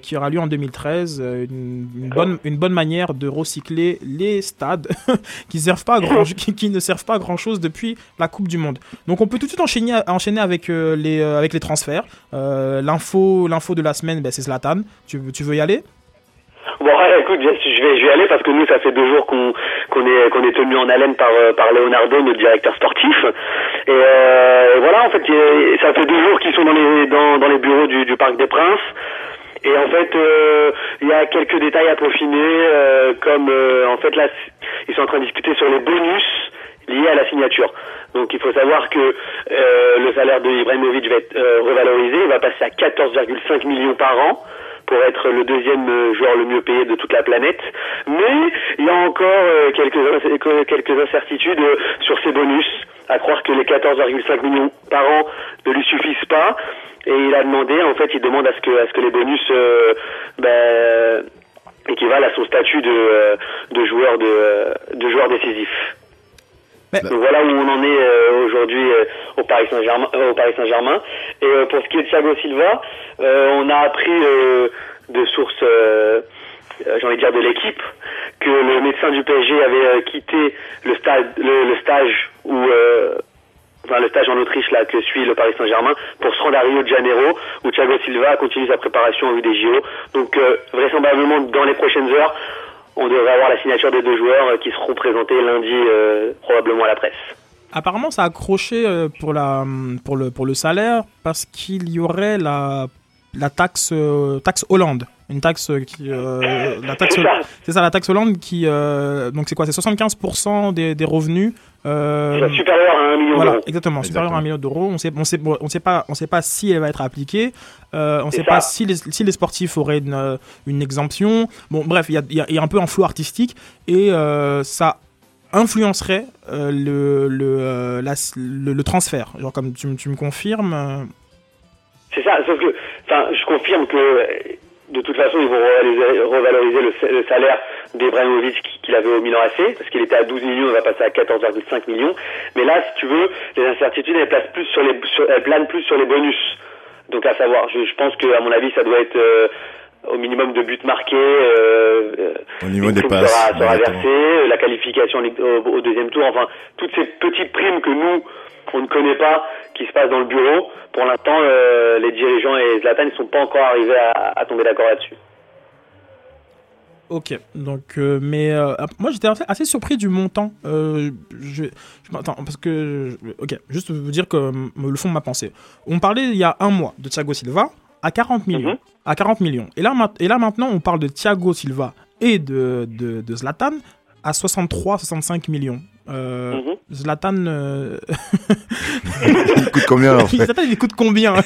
qui aura lieu en 2013. euh, une, une bonne une bonne manière de recycler les stades (laughs) qui servent pas à grand (laughs) qui, qui ne servent pas à grand chose depuis la Coupe du Monde. Donc on peut tout de suite enchaîner enchaîner avec euh, les euh, avec les transferts. Euh, l'info de la semaine, ben, c'est Zlatan. Tu veux- tu veux y aller? Bon, ouais, écoute, je vais, je vais y aller parce que nous, ça fait deux jours qu'on qu'on est, qu'on est tenu en haleine par, par Leonardo, notre directeur sportif. Et, euh, et voilà, en fait, ça fait deux jours qu'ils sont dans les, dans, dans les bureaux du, du Parc des Princes. Et en fait, euh, il y a quelques détails à peaufiner, euh, comme euh, en fait là, ils sont en train de discuter sur les bonus liés à la signature. Donc il faut savoir que le salaire de Ibrahimovic va être revalorisé, il va passer à 14,5 millions par an pour être le deuxième euh, joueur le mieux payé de toute la planète. Mais il y a encore euh, quelques, inc- quelques incertitudes euh, sur ces bonus, à croire que les 14,5 millions par an ne lui suffisent pas. Et il a demandé, en fait, il demande à ce que, à ce que les bonus euh, ben, équivalent à son statut de, euh, de joueur de, euh, de joueur décisif. Donc voilà où on en est euh, aujourd'hui euh, au Paris Saint-Germain. euh, au Paris Saint-Germain. Et euh, pour ce qui est de Thiago Silva, euh, on a appris euh, de sources, j'ai envie de dire de l'équipe, que le médecin du PSG avait quitté le stage, le, le stage où, euh, enfin le stage en Autriche là que suit le Paris Saint-Germain pour se rendre à Rio de Janeiro où Thiago Silva continue sa préparation en vue des JO. Donc euh, vraisemblablement dans les prochaines heures, on devrait avoir la signature des deux joueurs euh, qui seront présentés lundi euh, probablement à la presse. Apparemment, ça a accroché euh, pour, la, pour, le, salaire parce qu'il y aurait la, la taxe Hollande. Une taxe qui. euh, la taxe, C'est ça. la taxe Hollande qui. euh, donc, c'est quoi C'est 75% des, des revenus. euh, supérieur à un million voilà, d'euros. exactement, supérieur à un million d'euros. On sait, on sait, on sait pas, on sait pas si elle va être appliquée. Euh, on sait pas si les, si les sportifs auraient une, euh, une exemption. Bon, bref, il y a, il y a- y a un peu un flou artistique et euh, ça influencerait euh, le, le, euh, la- le, le transfert. Genre comme tu, me- tu me confirmes. euh, C'est ça, sauf que, enfin, je confirme que euh, de toute façon, ils vont revaloriser, revaloriser le, sa- le salaire d'Ibrahimovic qui- qu'il avait au Milan AC, parce qu'il était à 12 millions, il va passer à 14,5 millions. Mais là, si tu veux, les incertitudes, elles, placent plus sur les, sur- elles planent plus sur les bonus. Donc à savoir, je, je pense que à mon avis, ça doit être euh, au minimum de buts marqués. Euh, euh, Au niveau des passes, sera, sera versée, la qualification au deuxième tour, enfin toutes ces petites primes que nous on ne connaît pas, qui se passent dans le bureau. Pour l'instant, euh, les dirigeants et Zlatan ne sont pas encore arrivés à, à tomber d'accord là-dessus. Ok, donc, euh, mais euh, moi j'étais assez, assez surpris du montant. Euh, je, je m'attends, parce que, ok, juste vous dire que le fond de ma pensée. On parlait il y a un mois de Thiago Silva à 40 millions. À 40 millions. Et là, et là maintenant, on parle de Thiago Silva et de, de, de Zlatan à 63-65 millions. Euh, Zlatan. euh, Il coûte combien en (laughs) fait Zlatan, il coûte combien? (laughs)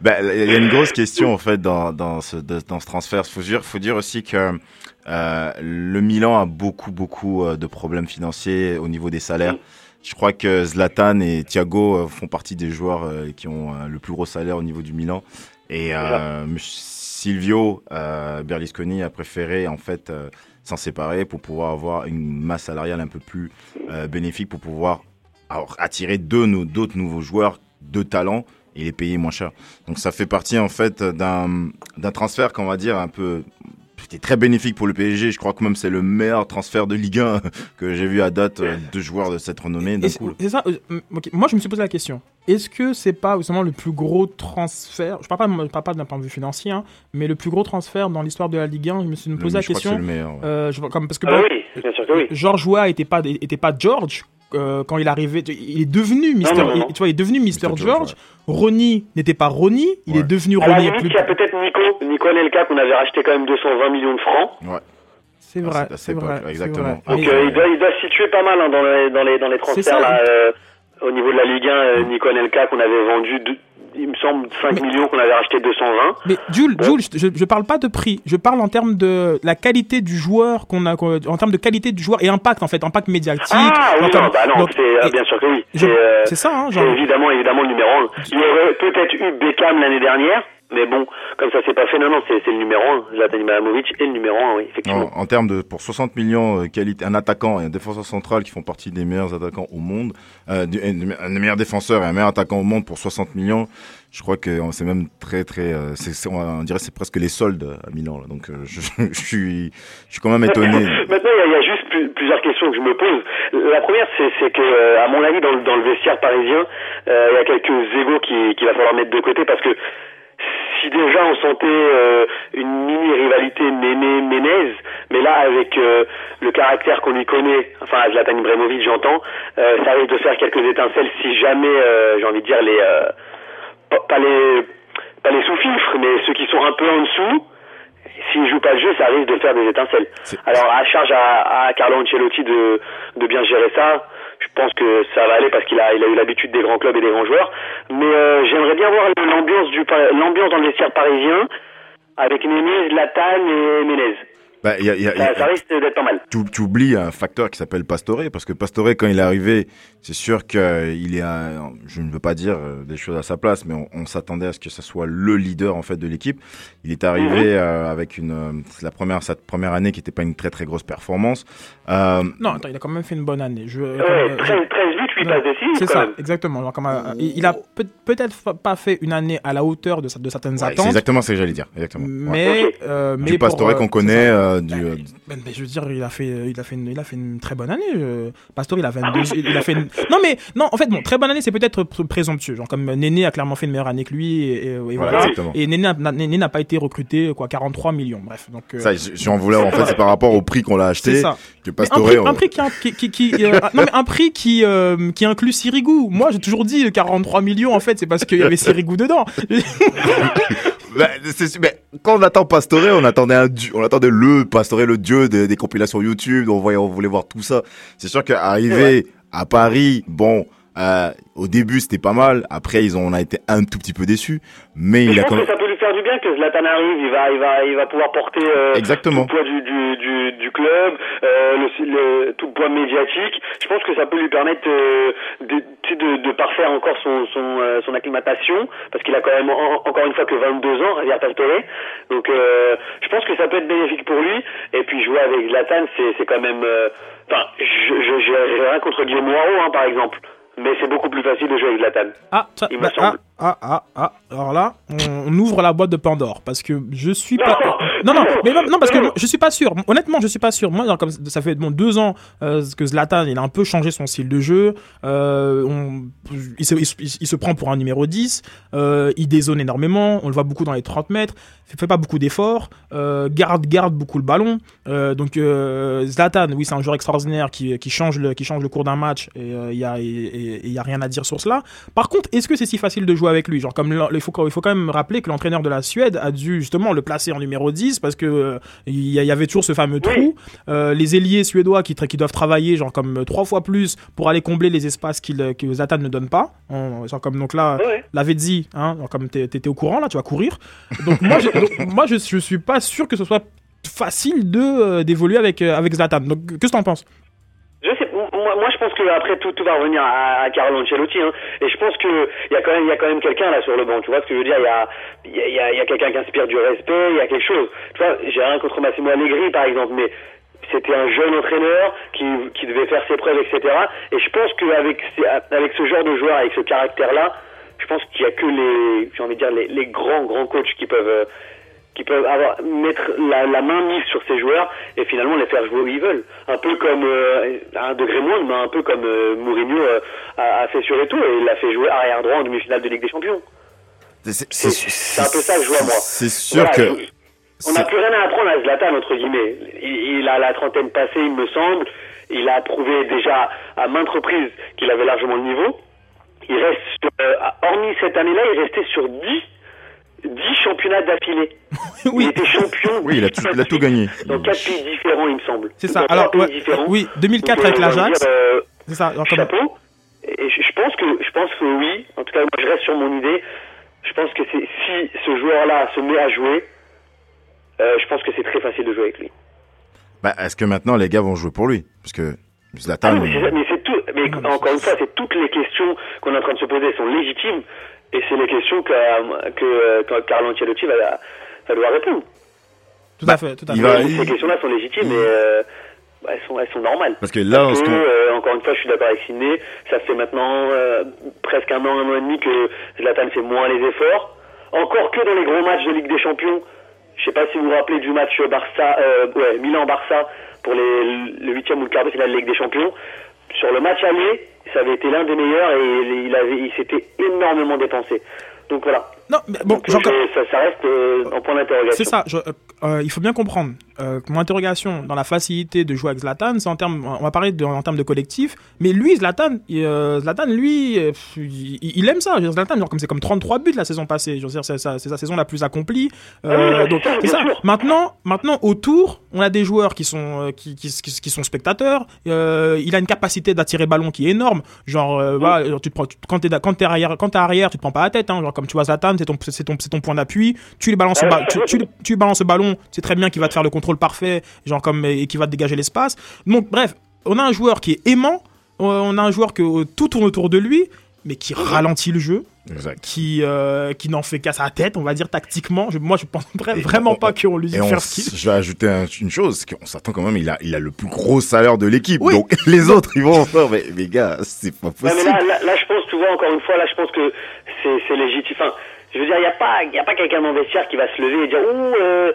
Ben, Il y a une grosse question en fait dans, dans, ce, de- dans ce transfert. Faut dire, faut dire aussi que euh, le Milan a beaucoup beaucoup de problèmes financiers au niveau des salaires. Je crois que Zlatan et Thiago font partie des joueurs euh, qui ont euh, le plus gros salaire au niveau du Milan. Et euh, Silvio euh, Berlusconi a préféré en fait euh, s'en séparer pour pouvoir avoir une masse salariale un peu plus euh, bénéfique pour pouvoir alors, attirer d'autres nouveaux joueurs de talent et les payer moins cher. Donc ça fait partie en fait d'un transfert qu'on va dire un peu c'était très bénéfique pour le PSG. Je crois que même c'est le meilleur transfert de Ligue 1 (laughs) que j'ai vu à date de joueurs de cette renommée c'est- ça. Moi, je me suis posé la question. Est-ce que c'est pas justement le plus gros transfert Je parle pas, je parle pas d'un point de vue financier, hein, mais le plus gros transfert dans l'histoire de la Ligue 1. Je me suis posé la que question. c'est le meilleur, ouais. euh, je vois- comme parce que Ah oui, bien sûr que oui. George Weah était pas était pas George. euh, quand il arrivait, il est devenu Mister, non, non, non. il- tu vois, il est devenu Mister George, George. Ronnie n'était pas Ronnie, il est devenu À la Ronnie. limite, plus- il y a peut-être Nico, Nico Anelka qu'on avait racheté quand même 220 millions de francs. Ouais. C'est Ah, vrai, c'est à c'est vrai, exactement. vrai. Donc euh, il, doit, il doit se situer pas mal hein, dans, les, dans, les, dans les C'est transferts ça. là, euh, au niveau de la Ligue 1. euh, Nico Anelka qu'on avait vendu de- il me semble, 5 millions qu'on avait racheté 220. Mais Jules, Jules, je, je parle pas de prix, je parle en termes de la qualité du joueur qu'on a, en termes de qualité du joueur et impact en fait, impact médiatique. Ah oui, termes- non, bah non, donc- c'est euh, et- bien sûr que oui. C'est euh, c'est ça, hein, genre. évidemment, évidemment le numéro 1. Il y aurait peut-être eu Beckham l'année dernière, mais bon, comme ça s'est pas fait, non, non, c'est c'est le numéro 1. Zlatan Ibrahimovic est le numéro 1, oui, effectivement. En, en termes de pour 60 millions euh, qualité, un attaquant et un défenseur central qui font partie des meilleurs attaquants au monde, euh, un un des meilleurs défenseurs et un meilleur attaquant au monde pour 60 millions. Je crois que euh, c'est même très très, euh, c'est, c'est- on dirait c'est presque les soldes à Milan là. Donc euh, je, (laughs) je suis, je suis quand même étonné. (laughs) Maintenant, il y, a- il y a juste plus- plusieurs questions que je me pose. La première, c'est c'est que, à mon avis, dans, le- dans le vestiaire parisien, euh, il y a quelques qui- qu'il va falloir mettre de côté parce que si déjà on sentait euh, une mini rivalité Méné-Ménez, mais là avec euh, le caractère qu'on y connaît, enfin à Zlatan Ibrahimovic j'entends, euh, ça risque de faire quelques étincelles si jamais, euh, j'ai envie de dire les, euh, pas, pas les, pas les sous-fifres, mais ceux qui sont un peu en dessous. S'il joue pas le jeu, ça risque de faire des étincelles. Alors à charge à, à Carlo Ancelotti de, de bien gérer ça. Je pense que ça va aller parce qu'il a, eu l'habitude des grands clubs et des grands joueurs. Mais euh, j'aimerais bien voir l'ambiance du l'ambiance dans le vestiaire parisien avec Néné, Zlatan et Menez. Bah, il y a, il y a- il y Ça, a- ça risque d'être pas mal. tu, tu oublies un facteur qui s'appelle Pastore, parce que Pastore, quand il est arrivé, c'est sûr qu'il est, un- je ne veux pas dire euh, des choses à sa place, mais on, on s'attendait à ce que ce soit le leader en fait de l'équipe. Il est arrivé euh, avec une, euh, c'est la première, cette première année qui n'était pas une très très grosse performance. Euh, Non, attends, il a quand même fait une bonne année. Je, Ouais, euh, 13, 13 buts, 8 passes décisives. C'est ça, même. exactement. Genre, comme, euh, il a peut- peut-être pas fait une année à la hauteur de, certaines ouais, c'est attentes. exactement ce que j'allais dire, exactement. Ouais. Mais, euh, mais du pour, Pastore euh, qu'on c'est connaît, euh, du, euh, Ben, ben, je veux dire, il a fait, il a fait, une, il a fait une très bonne année. euh. Pastore, il a 22, il a fait. Une... Non mais non, en fait, bon, très bonne année, c'est peut-être pr- présomptueux. Genre comme Néné a clairement fait une meilleure année que lui et, et- et Voilà, voilà. exactement. Et Néné n'a- n'a Néné n'a pas été recruté quoi, 43 millions. Bref, donc. euh, ça, j'en voulais, en fait, c'est par rapport au prix qu'on l'a acheté, C'est ça. que Pastore, un prix, on- qui, qui, qui, qui- un prix qui qui inclut Sirigu. Moi, j'ai toujours dit 43 millions. En fait, c'est parce qu'il y avait (laughs) Sirigu dedans. (laughs) Bah, mais quand on attend Pastore, on attendait un dieu, on attendait le Pastore, le dieu des, des compilations YouTube. On voyait, on voulait voir tout ça. C'est sûr qu'arriver à Paris, bon, euh, au début c'était pas mal. Après, ils ont, on a été un tout petit peu déçus, mais Mais il je a pense quand que ça peut lui faire du bien que Zlatan arrive, il va, il va, il va pouvoir porter euh, Exactement. tout le poids du, du, du, du club, euh, le, le- tout le poids médiatique. Je pense que ça peut lui permettre euh, de, de, de parfaire encore son, son, euh, son acclimatation, parce qu'il a quand même en- encore une fois que 22 ans, Javier Pastore. Donc euh, je pense que ça peut être bénéfique pour lui. Et puis jouer avec Zlatan, c'est c'est quand même... Enfin, je je- j'ai j'ai rien contre Guillaume Moirot, hein, par exemple. Mais c'est beaucoup plus facile de jouer avec Zlatan. Ah, ça- Il me bah, semble. ah, ah, ah, ah. Alors là, on, ouvre la boîte de Pandore parce que je suis pas. Non, non, mais non, parce que je suis pas sûr. Honnêtement, je suis pas sûr. Moi, comme ça fait bon deux ans euh, que Zlatan, il a un peu changé son style de jeu. Euh, il, se, il il prend pour un numéro 10. Euh, il dézone énormément. On le voit beaucoup dans les 30 mètres. Fait, fait pas beaucoup d'efforts. Garde, garde beaucoup le ballon. Donc Zlatan, oui, c'est un joueur extraordinaire qui, qui change le, qui change le cours d'un match. Et il y a, y a rien à dire sur cela. Par contre, est-ce que c'est si facile de jouer avec lui Genre comme il faut, il faut quand même rappeler que l'entraîneur de la Suède a dû justement le placer en numéro 10 parce que euh, il y, avait toujours ce fameux trou. Euh, les ailiers suédois qui, qui doivent travailler genre comme euh, trois fois plus pour aller combler les espaces qu'il- que Zlatan ne donne pas. On- genre comme donc là, la Vedzi, hein, genre comme t'étais au courant là, tu vas courir. Donc moi, je, donc, moi je, je suis pas sûr que ce soit facile de euh, d'évoluer avec euh, avec Zlatan. Donc qu'est-ce que t'en penses? Moi, je pense que après tout, tout va revenir à, à Carlo Ancelotti, hein, et je pense que il y a quand même, il y a quand même quelqu'un là sur le banc. Tu vois ce que je veux dire? Il y a, il y a, y a- quelqu'un qui inspire du respect, il y a quelque chose. Tu vois, j'ai rien contre Massimo Allegri par exemple, mais c'était un jeune entraîneur qui, qui devait faire ses preuves, etc. Et je pense qu'avec avec ce genre de joueur, avec ce caractère-là, je pense qu'il y a que les, j'ai envie de dire les, les grands grands coachs qui peuvent euh, qui peuvent avoir mettre la, la main mise sur ces joueurs et finalement les faire jouer où ils veulent. Un peu comme euh, à un degré moindre, mais un peu comme euh, Mourinho euh, a, a fait sur Eto et il l'a fait jouer arrière droit en demi-finale de Ligue des Champions. C'est un peu ça que je vois moi. C'est sûr Voilà, que. je- on n'a plus rien à apprendre à Zlatan entre guillemets. Il, il a la trentaine passée, il me semble. Il a prouvé déjà à maintes reprises qu'il avait largement le niveau. Il reste, sur- euh, hormis cette année-là, il restait sur 10 10 championnats d'affilée. (laughs) Il était champion Oui, il a tout, il a tout gagné. dans quatre pays différents, il me semble. C'est ça. Alors ouais, oui, 2004 Donc, avec euh, l'Ajax. euh, C'est ça. comme- chapeau. Et je, je pense que je pense que oui. En tout cas, moi, je reste sur mon idée. je pense que c'est si ce joueur-là se met à jouer, euh, je pense que c'est très facile de jouer avec lui. Bah, est-ce que maintenant les gars vont jouer pour lui? Parce que Zlatan. Ah non, mais mais c'est tout. Mais encore une fois, c'est toutes les questions qu'on est en train de se poser sont légitimes et c'est les questions que, que, que Carlo Ancelotti va, va devoir répondre. Tout à fait, tout à il fait. va- Ces questions-là sont légitimes et euh, bah, elles sont elles sont normales. Parce que là, Parce que, euh, encore une fois, je suis d'accord avec Sidney. Ça fait maintenant euh, presque un an, un an et demi que Zlatan fait moins les efforts. Encore que dans les gros matchs de Ligue des Champions. Je sais pas si vous vous rappelez du match Barça, euh, ouais, Milan-Barça pour les, le huitième ou le quart de finale de Ligue des Champions. Sur le match aller, ça avait été l'un des meilleurs et il avait, il s'était énormément dépensé. Donc voilà. Non, mais bon, Donc, j'en- euh, ça, ça reste euh, en point d'interrogation. C'est ça. je- euh, euh, il faut bien comprendre. Euh, mon interrogation dans la facilité de jouer avec Zlatan, c'est en termes. On va parler de, en termes de collectif. Mais lui, Zlatan, il, Zlatan, lui, il, il aime ça. Zlatan, genre, comme c'est comme 33 buts la saison passée. Je veux dire, c'est sa, saison la plus accomplie. Ah oui, bah, donc c'est ça. Maintenant, maintenant autour, on a des joueurs qui sont qui, qui, qui, qui sont spectateurs. Il a une capacité d'attirer ballon qui est énorme. Genre, genre, tu te prends, tu- quand t'es quand t'es arrière, quand t'es arrière, tu te prends pas la tête. Hein, genre comme tu vois Zlatan, c'est ton c'est ton c'est ton point d'appui. Tu lui balances, le ba- tu, tu, tu balances le ballon. C'est très bien qu'il va te faire le contrôle parfait, genre comme et qui va te dégager l'espace. Donc bref, on a un joueur qui est aimant. euh, On a un joueur que euh, tout tourne autour de lui, mais qui ralentit le jeu. Qui, euh, qui n'en fait qu'à sa tête, on va dire tactiquement. Je- moi, je pense (laughs) vra- vraiment pas qu'on lui dise on faire ce qu'il je vais ajouter un- une chose, c'est qu'on s'attend quand même, il a, il a le plus gros salaire de l'équipe. Donc (laughs) les autres, ils vont en faire, mais, mais gars, c'est pas mais possible. là, là, là, je pense, tu vois, encore une fois, là, je pense que c'est, c'est légitime. Enfin, je veux dire, il n'y a pas, il y a pas quelqu'un dans le vestiaire qui va se lever et dire, ouh, euh,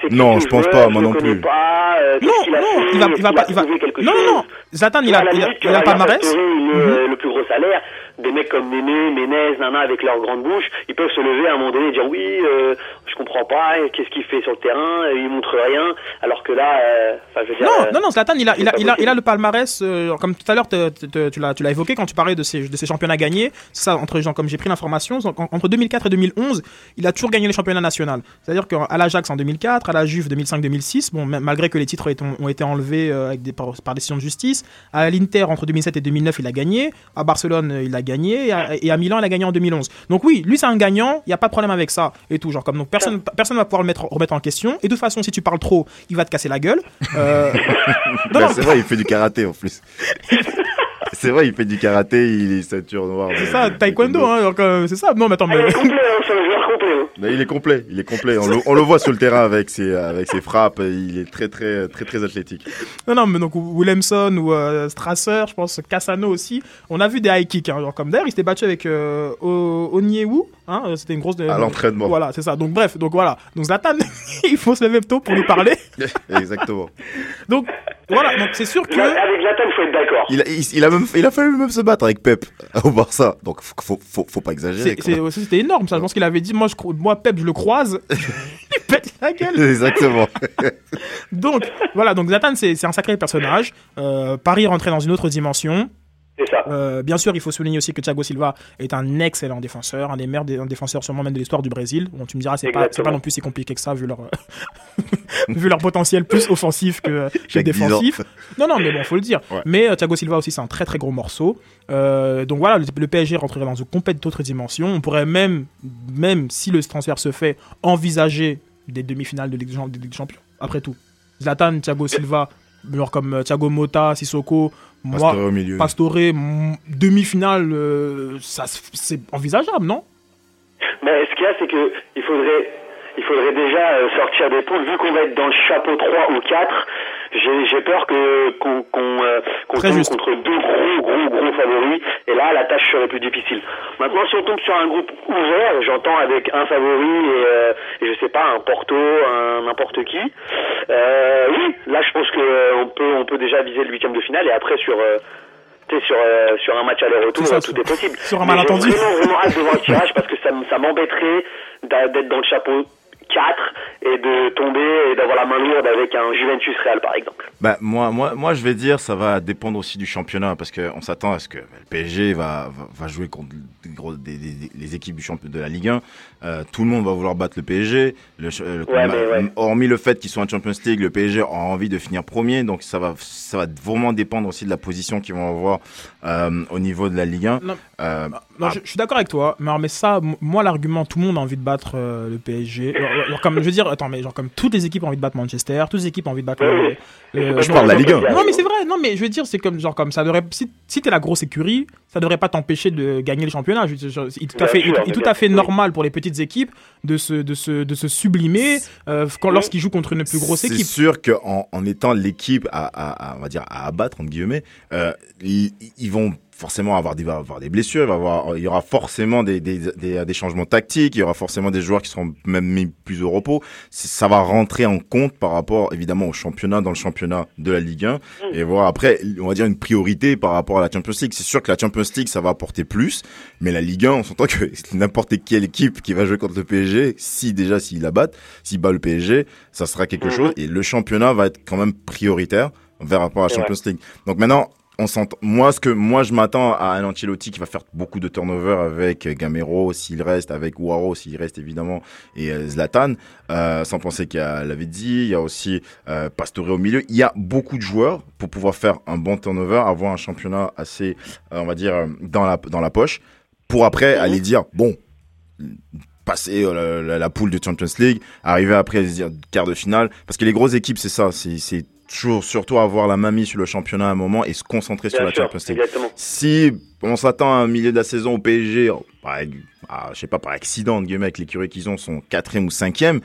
c'est Non, je pense joueur, pas, moi le non plus. Pas, euh, Non, a non, fait, il va, il va pas, il va. Non, chose non, non. Zlatan, il a, il a, il a Ryan palmarès. Il est, Mhm. euh, le plus gros salaire, des mecs comme Néné, Ménez, Nana, avec leur grande bouche, ils peuvent se lever à un moment donné et dire, oui, euh, je comprends pas, qu'est-ce qu'il fait sur le terrain, il montre rien, alors que là, euh, enfin, je veux dire. Non, euh, non, non, Zlatan, il a, il a, pas il a, il a le palmarès, euh, comme tout à l'heure, tu l'as, tu l'as évoqué quand tu parlais de ces, de ces championnats gagnés. C'est ça, entre gens, comme j'ai pris l'information, en- entre 2004 et 2011, il a toujours gagné les championnats nationaux. C'est-à-dire qu'à l'Ajax en 2004, à la Juve 2005-2006, bon, ma- malgré que les titres ont été, ont été enlevés euh, avec des, par, par décision de justice, à l'Inter entre 2007 et 2009, il a gagné, à Barcelone, euh, il a gagné, et à, et à Milan, il a gagné en 2011. Donc oui, lui, c'est un gagnant, il n'y a pas de problème avec ça, et tout, genre, comme, donc personne, personne va pouvoir le mettre, remettre en question, et de toute façon, si tu parles trop, il va te casser la gueule. Euh, (laughs) Bah, c'est vrai, il fait du karaté en plus. (laughs) c'est vrai, il fait du karaté, il est ceinture noire. C'est ça, taekwondo, hein, euh, c'est ça. Non, mais attends, mais. complet, hein, c'est un joueur complet. hein. Mais il est complet, il est complet. On le, on le voit sur le terrain avec ses, avec ses frappes. Il est très, très, très, très athlétique. Non, non, mais donc Willemson ou euh, Strasser, je pense Cassano aussi. On a vu des high kicks, hein, genre comme d'ailleurs, il s'était battu avec euh, O- Onyewu, hein, euh, c'était une grosse. À l'entraînement. Voilà, c'est ça. Donc bref, donc voilà. Donc Zlatan, (laughs) il faut se lever tôt pour lui parler. (laughs) Exactement. Donc voilà, donc c'est sûr que. Avec Zlatan, il faut être d'accord. Il a, il, il a même, il a fallu même se battre avec Pep (laughs) au Barça. Donc, faut, faut, faut, faut pas exagérer. C'était énorme, ça. Je pense qu'il avait dit, moi, je, moi Pep, je le croise, (laughs) il pète la gueule. (laughs) Exactement. Donc voilà, donc Zlatan, c'est c'est un sacré personnage. Euh, Paris rentrait dans une autre dimension. Ça. Euh, bien sûr, il faut souligner aussi que Thiago Silva est un excellent défenseur, un des meilleurs dé- défenseurs sûrement même de l'histoire du Brésil. Bon, tu me diras, c'est pas, pas non plus si compliqué que ça vu leur, (laughs) vu leur potentiel plus offensif que, (laughs) défensif. Non, non, mais bon, faut le dire. Ouais. Mais euh, Thiago Silva aussi, c'est un très très gros morceau. Euh, donc voilà, le, le PSG rentrerait dans une complète autre dimension. On pourrait même, même si le transfert se fait, envisager des demi-finales de Ligue des Champ- de Ligue des Champions. Après tout, Zlatan, Thiago Silva, genre comme euh, Thiago Motta, Sissoko, moi, Pastore au milieu. Pastore, mm, demi-finale, euh, ça c'est envisageable, non? Mais ce qu'il y a, c'est que il faudrait, il faudrait déjà euh, sortir des points. Vu qu'on va être dans le chapeau 3 ou 4, j'ai j'ai peur que qu'on qu'on euh, qu'on Très tombe juste. contre deux gros, gros, gros favoris. Et là, la tâche serait plus difficile. Maintenant, si on tombe sur un groupe ouvert, j'entends avec un favori et, euh, et je sais pas, un Porto, un n'importe qui. Euh, oui, là, je pense que euh, on peut, on peut déjà viser le huitième de finale et après sur. euh, tu sais, sur, euh, sur un match aller-retour, ça, euh, tout est possible. sur un Mais j'ai malentendu. vraiment, vraiment hâte de voir le tirage parce que ça, ça m'embêterait d'être dans le chapeau 4 et de tomber et d'avoir la main lourde avec un Juventus Real par exemple. Bah, moi, moi, moi, je vais dire, ça va dépendre aussi du championnat parce qu'on s'attend à ce que le PSG va, va, va jouer contre des gros, des, des- les équipes du champion de la Ligue 1. Euh, tout le monde va vouloir battre le PSG. Le, euh, Ouais, mais ouais. Hormis le fait qu'ils soient en Champions League, le PSG a envie de finir premier. Donc, ça va, ça va vraiment dépendre aussi de la position qu'ils vont avoir euh, au niveau de la Ligue 1. Non. Euh, Non, je, je suis d'accord avec toi, mais, alors, mais ça, moi, l'argument, tout le monde a envie de battre euh, le PSG. Comme, je veux dire, attends, mais genre, comme toutes les équipes ont envie de battre Manchester, toutes les équipes ont envie de battre. Le- Je parle de la Ligue 1. Non, mais c'est vrai, non, mais je veux dire, c'est comme, genre, comme ça devrait. Si, si t'es la grosse écurie, ça devrait pas t'empêcher de gagner le championnat. Je il est tout à fait, il tout à normal pour les petites équipes de se, de se, de se sublimer euh, lorsqu'ils jouent contre une plus grosse C'est équipe. sûr qu'en en étant l'équipe à, à, à, on va dire, à abattre, entre guillemets, euh, ils, ils vont forcément avoir des, avoir des blessures, il, va avoir, il y aura forcément des, des, des, des changements tactiques, il y aura forcément des joueurs qui seront même mis plus au repos. Ça va rentrer en compte par rapport, évidemment, au championnat, dans le championnat de la Ligue 1. Et voilà, après, on va dire une priorité par rapport à la Champions League. C'est sûr que la Champions League, ça va apporter plus, mais la Ligue 1, on s'entend que (laughs) n'importe quelle équipe qui va jouer contre le PSG, si déjà s'il la battent, s'il bat le PSG, ça sera quelque Mhm. chose. Et le championnat va être quand même prioritaire vers rapport à la. Champions League. Donc maintenant, on s'entend. Moi, ce que moi je m'attends à un Ancelotti qui va faire beaucoup de turnover avec euh, Gamero s'il reste, avec Waro s'il reste évidemment, et euh, Zlatan. Euh, sans penser qu'il y a Lavezzi, il y a aussi euh, Pastore au milieu. Il y a beaucoup de joueurs pour pouvoir faire un bon turnover, avoir un championnat assez, on va dire, dans la dans la poche, pour après Mhm. aller dire bon passer la, la- la poule de Champions League, arriver après dire quart de finale. Parce que les grosses équipes, c'est ça, c'est toujours surtout avoir la main mise sur le championnat à un moment et se concentrer sur la sûr, Champions League. exactement. Si on s'attend à un milieu de la saison au PSG, par, ah, je sais pas, par accident, entre guillemets, avec l'écurie qu'ils ont, sont quatrième ou cinquième,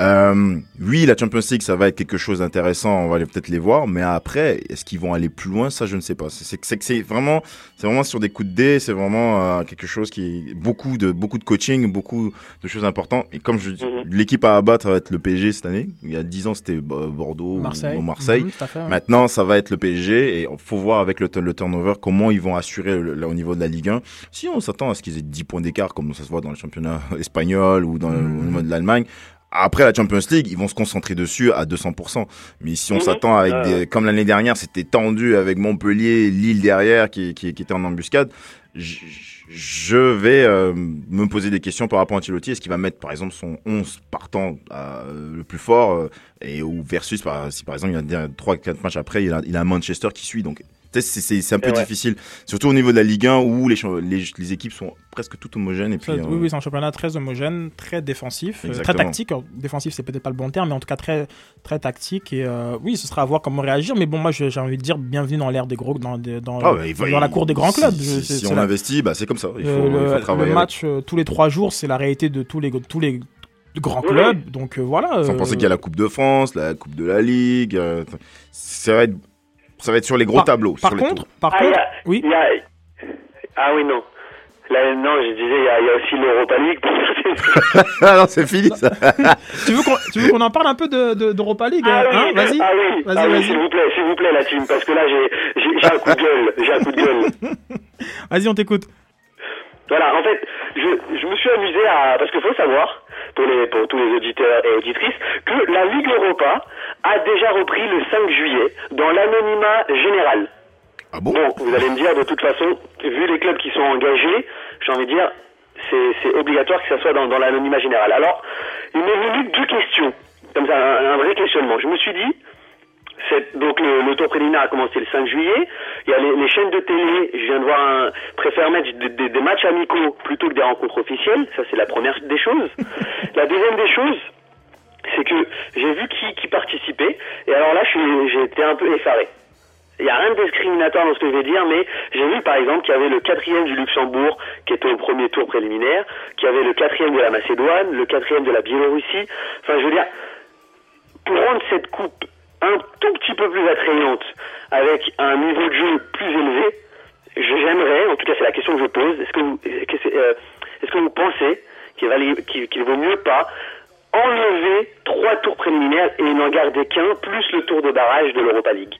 euh, oui, la Champions League, ça va être quelque chose d'intéressant, on va aller peut-être les voir, mais après, est-ce qu'ils vont aller plus loin? Ça, je ne sais pas. C'est c'est que c'est vraiment, c'est vraiment sur des coups de dés, c'est vraiment euh, quelque chose qui beaucoup de beaucoup de coaching, beaucoup de choses importantes. Et comme je dis, Mhm. l'équipe à abattre ça va être le PSG cette année. Il y a 10 ans, c'était euh, Bordeaux ou- Marseille. ou Marseille. Mhm, tout à fait, ouais. Maintenant, ça va être le PSG et il faut voir avec le, le turnover comment ils vont assurer le- le- au niveau de la Ligue 1. Si on s'attend à ce qu'ils aient 10 points d'écart comme ça se voit dans le championnat (laughs) espagnol ou dans le, au niveau de l'Allemagne, après la Champions League, ils vont se concentrer dessus à 200%. Mais si on Mhm. s'attend avec des, comme l'année dernière, c'était tendu avec Montpellier, Lille derrière qui, qui, qui était en embuscade, je vais euh, me poser des questions par rapport à Ancelotti. Est-ce qu'il va mettre par exemple son 11 partant euh, le plus fort euh, et ou versus par, si par exemple il y a 3-4 matchs après, il a, il a Manchester qui suit. Donc c'est- un peu ouais. difficile, surtout au niveau de la Ligue 1 où les, cha- les, les équipes sont presque toutes homogènes. Et puis, Ça, euh, oui, oui, c'est un championnat très homogène, très défensif, euh, très tactique. Alors, défensif, c'est peut-être pas le bon terme, mais en tout cas très, très tactique. Et euh, oui, ce sera à voir comment réagir. Mais bon, moi, j'ai envie de dire bienvenue dans l'ère des gros, dans, des- dans, Ah, bah, il va- dans la cour des grands clubs. Si, on la- investit, bah, c'est comme ça. Il faut, Euh, il faut le, travailler. le match euh, tous les trois jours, c'est la réalité de tous les, tous les grands Oui, clubs. Donc euh, voilà. Sans euh, penser qu'il y a la Coupe de France, la Coupe de la Ligue. euh, ça, va être, ça va être sur les gros Par- tableaux. Par sur contre, par Ah, contre, a- oui. a- Ah oui, non. Là, non, je disais, il y a, il y a aussi l'Europa League. (laughs) ah non, c'est fini ça. (laughs) tu veux qu'on en parle un peu de de- d'Europa League Ah hein oui, Vas-y. ah oui, Vas-y, ah oui, vas-y. s'il vous plaît, s'il vous plaît, la team, parce que là, j'ai un coup de gueule, j'ai un coup de gueule. (laughs) Vas-y, on t'écoute. Voilà, en fait, je, je me suis amusé à... Parce qu'il faut savoir, pour, les, pour tous les auditeurs et auditrices, que la Ligue Europa a déjà repris le 5 juillet dans l'anonymat général. Ah bon? Bon, vous allez me dire, de toute façon, vu les clubs qui sont engagés, j'ai envie de dire, c'est c'est obligatoire que ça soit dans, dans l'anonymat général. Alors, il m'est venu deux questions, comme ça, un, un vrai questionnement. Je me suis dit, donc le, le tour préliminaire a commencé le 5 juillet. Il y a les, les chaînes de télé, je viens de voir un, préfèrent mettre des, des- des matchs amicaux plutôt que des rencontres officielles. Ça, c'est la première des choses. (laughs) La deuxième des choses, c'est que j'ai vu qui, qui participait. Et alors là, j'ai été un peu effaré. Il n'y a rien de discriminatoire dans ce que je vais dire, mais j'ai vu par exemple qu'il y avait le quatrième du Luxembourg qui était au premier tour préliminaire, qu'il y avait le quatrième de la Macédoine, le quatrième de la Biélorussie. Enfin, je veux dire, pour rendre cette coupe un tout petit peu plus attrayante, avec un niveau de jeu plus élevé, j'aimerais, en tout cas c'est la question que je pose, est-ce que vous, euh, est-ce que vous pensez qu'il vaut mieux pas enlever trois tours préliminaires et n'en garder qu'un, plus le tour de barrage de l'Europa League?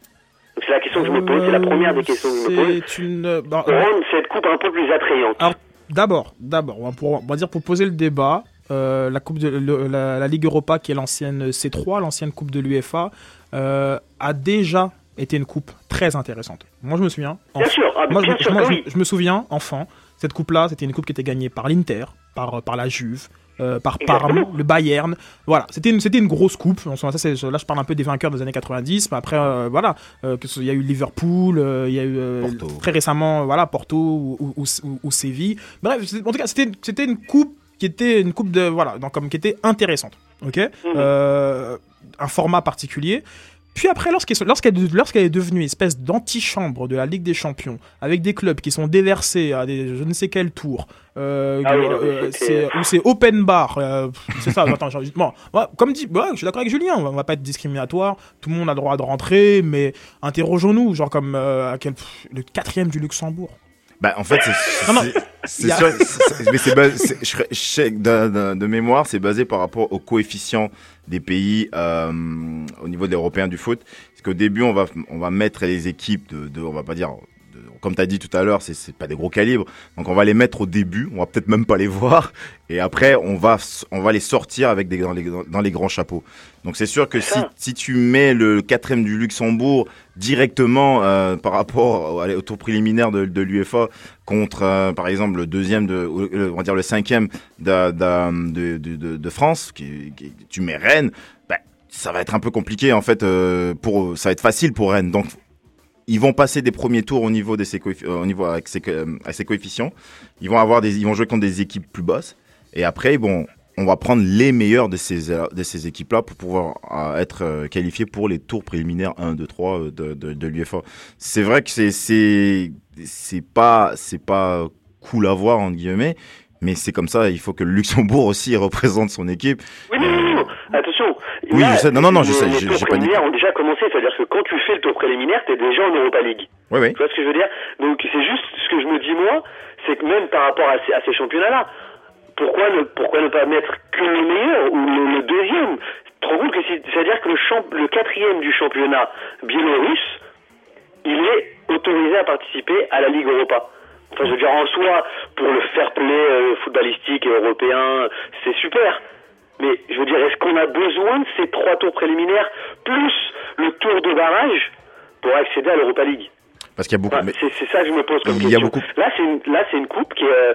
Donc c'est la question que je me pose, c'est la première des questions que je me pose, une. euh, bah, rendre cette coupe un peu plus attrayante. Alors, d'abord, d'abord, on va dire pour poser le débat, euh, la, coupe de, le- la, la Ligue Europa, qui est l'ancienne C3, l'ancienne Coupe de l'UEFA, euh, a déjà été une coupe très intéressante. Moi, je me souviens. Bien sûr, ah, moi, bien je, sûr moi, que je- oui. je me souviens, enfant, cette coupe-là, c'était une coupe qui était gagnée par l'Inter, par, par la Juve. euh, par Parme, le Bayern, voilà, c'était une, c'était une grosse coupe. Ça, c'est- là, je parle un peu des vainqueurs des années 90, mais après, euh, voilà, euh, il y a eu Liverpool, euh, il y a eu euh, très récemment, voilà, Porto ou, ou, ou- ou Séville. Bref, en tout cas, c'était, c'était une coupe qui était une coupe de, voilà, donc, comme qui était intéressante, ok, Euh, un format particulier. Puis après, lorsqu'elle est devenue espèce d'antichambre de la Ligue des Champions, avec des clubs qui sont déversés à des je ne sais quel tour, euh, Ah euh, c'est- où c'est open bar, euh, c'est ça. (laughs) attends, bon, ouais, comme dit, ouais, je suis d'accord avec Julien, on va, on va pas être discriminatoire, tout le monde a le droit de rentrer, mais interrogeons-nous, genre comme à quel, pff, le quatrième du Luxembourg. Bah, en fait, c'est. Sûr- mais c'est basé- je je de, de- de mémoire, c'est basé par rapport au coefficient des pays euh, au niveau des Européens du foot. Parce qu'au début, on va, on va mettre les équipes de, de on va pas dire, de- comme tu as dit tout à l'heure, c'est pas des gros calibres. Donc on va les mettre au début, on va peut-être même pas les (laughs) voir. Et après, on va, on va les sortir avec des, dans, les, dans les grands chapeaux. Donc c'est sûr que si, si tu mets le quatrième du Luxembourg directement euh, par rapport au, tour préliminaire de, de l'UEFA contre, euh, par exemple, le deuxième, de, euh, on va dire le cinquième de, de, France, qui, qui- tu mets Rennes, bah, ça va être un peu compliqué en fait. pour, ça va être facile pour Rennes. Donc ils vont passer des premiers tours au niveau de ces coeffi- euh, au niveau avec ces, co- euh, coefficients. Ils vont avoir des, ils vont jouer contre des équipes plus basses. Et après, bon, on va prendre les meilleurs de ces euh, de ces équipes-là pour pouvoir être qualifiés pour les tours préliminaires 1, 2, 3 euh, de, de, de l'UEFA. C'est vrai que c'est c'est c'est pas c'est pas cool à voir entre guillemets. Mais c'est comme ça, il faut que le Luxembourg (laughs) aussi représente son équipe. Oui, non, non, non, attention. Oui, je sais. Non, non, non, je les- sais, Les j'ai- tours préliminaires ont déjà commencé, c'est-à-dire que quand tu fais le tour préliminaire, t'es déjà en Europa League. Oui, oui. Tu vois ce que je veux dire? Donc c'est juste ce que je me dis moi, c'est que même par rapport à ces, à ces championnats-là, pourquoi ne, pourquoi ne pas mettre que le meilleur ou le, le deuxième? Tu te rends compte que si- c'est-à-dire que le, champ, le quatrième du championnat biélorusse, il est autorisé à participer à la Ligue Europa. Enfin, je veux dire, en soi, pour le fair play euh, footballistique et européen, c'est super. Mais je veux dire, est-ce qu'on a besoin de ces trois tours préliminaires plus le tour de barrage pour accéder à l'Europa League Parce qu'il y a beaucoup. Enfin, mais- c'est, ça que je me pose comme Il y a question. beaucoup- Là, c'est une, là, c'est une coupe qui est, euh,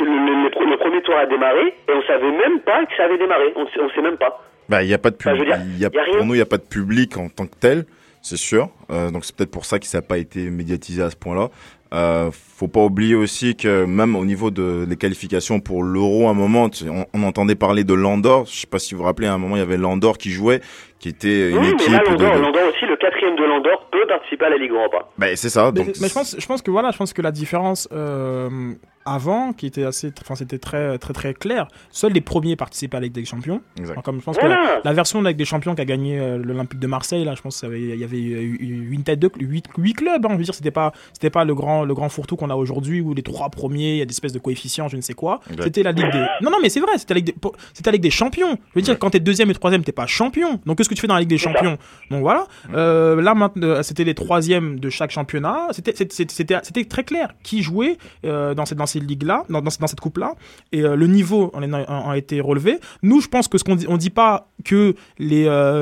le, premier tour a démarré et on savait même pas que ça avait démarré. On, on sait même pas. Bah, il y a pas de Enfin, public. il y a, y a rien. pour nous, il n'y a pas de public en tant que tel, c'est sûr. Euh, donc c'est peut-être pour ça que ça n'a pas été médiatisé à ce point-là. Euh, faut pas oublier aussi que même au niveau de des qualifications pour l'Euro, à un moment, on, on entendait parler de Landor. Je sais pas si vous vous rappelez, à un moment, il y avait Landor qui jouait, qui était une oui, mais équipe là, de. Landor, de- Landor aussi, le quatrième de Landor peut participer à la Ligue Europa. Bah, c'est ça. Mais, Donc, mais je pense, je pense que voilà, je pense que la différence euh, avant, qui était assez, enfin c'était très très très clair. Seuls les premiers participaient à la Ligue des Champions. Exact. Comme je pense Voilà. que la, la version de la Ligue des Champions qui a gagné euh, l'Olympique de Marseille, là, je pense qu'il y avait eu une tête de huit, huit clubs. Hein, je veux dire, c'était pas c'était pas le grand le grand fourre-tout qu'on a aujourd'hui où les trois premiers, il y a des espèces de coefficients, je ne sais quoi. C'était la Ligue des. (laughs) Non non, mais c'est vrai, c'était la Ligue des, la Ligue des Champions. Je veux dire, quand t'es deuxième et troisième, t'es pas champion. Donc qu'est-ce que tu fais dans la Ligue des Champions? Donc voilà. Euh, là maintenant, euh, c'était les troisièmes de chaque championnat. C'était très clair qui jouait euh, dans cette dans ces ligues là, dans, dans, cette coupe là, et euh, le niveau en, a été relevé. Nous, je pense que ce qu'on dit, on dit pas que les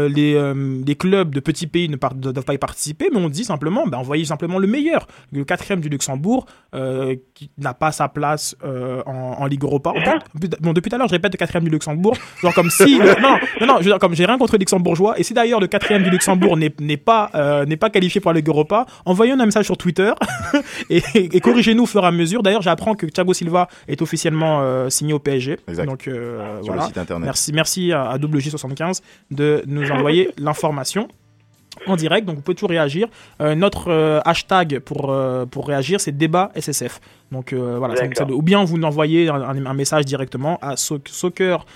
les, les clubs de petits pays ne, par- ne doivent pas y participer, mais on dit simplement, ben envoyez simplement le meilleur, le quatrième du Luxembourg euh, qui n'a pas sa place euh, en, en Ligue Europa. Bon, depuis tout à l'heure, je répète le quatrième du Luxembourg, genre comme si le- non non non, je veux dire, comme j'ai rien contre les luxembourgeois et si d'ailleurs le quatrième du Luxembourg n'est pas euh, n'est pas qualifié pour la Ligue Europa, envoyez un message sur Twitter (laughs) et, et corrigez-nous au fur et à mesure. D'ailleurs, j'apprends que Thiago Silva est officiellement euh, signé au PSG. Exact. Donc euh, Sur le voilà. site internet. Merci merci à, à WJ75 de nous envoyer l'information en direct, donc vous pouvez toujours réagir. Euh, notre euh, hashtag pour, euh, pour réagir, c'est débat SSF. Donc voilà, ou bien vous envoyez un, message directement à so- soccer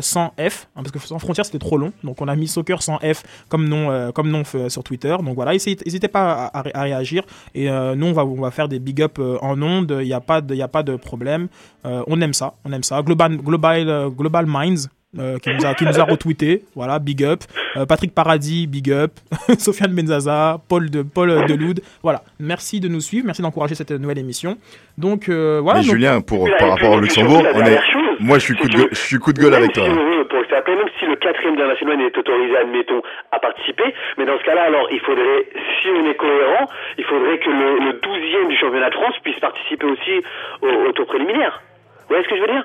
sans F, hein, parce que sans frontières c'était trop long, donc on a mis soccer sans F comme nom, comme nom sur Twitter. Donc voilà, n'hésitez pas à, réagir et nous on va, on va faire des big up en ondes, il n'y a, pas de- il a pas de problème. On aime ça, on aime ça. Global, Global, Global Minds, euh, qui, nous a, qui nous a retweeté. Voilà, big up. Euh, Patrick Paradis, big up. (laughs) Sofiane Benzaza, Paul, de, Paul Deloud. Voilà, merci de nous suivre, merci d'encourager cette nouvelle émission. Donc, euh, voilà. Mais donc- Julien, pour, par rapport au Luxembourg, la on est, chose, moi je suis coup de gueule, je suis coup de gueule avec si toi. veut, pour le faire même si le quatrième international est autorisé, admettons, à participer, mais dans ce cas-là, alors, il faudrait, si on est cohérent, il faudrait que le, le 12e du championnat de France puisse participer aussi au, au tour préliminaire. Vous voyez ce que je veux dire?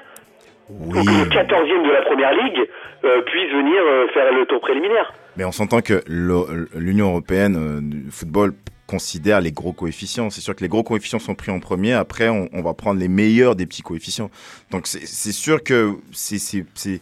Ou que le 14e de la première ligue euh, puisse venir euh, faire le tour préliminaire. Mais on s'entend que l'Union européenne euh, du football considère les gros coefficients. C'est sûr que les gros coefficients sont pris en premier. Après, on, on va prendre les meilleurs des petits coefficients. Donc c'est sûr que c'est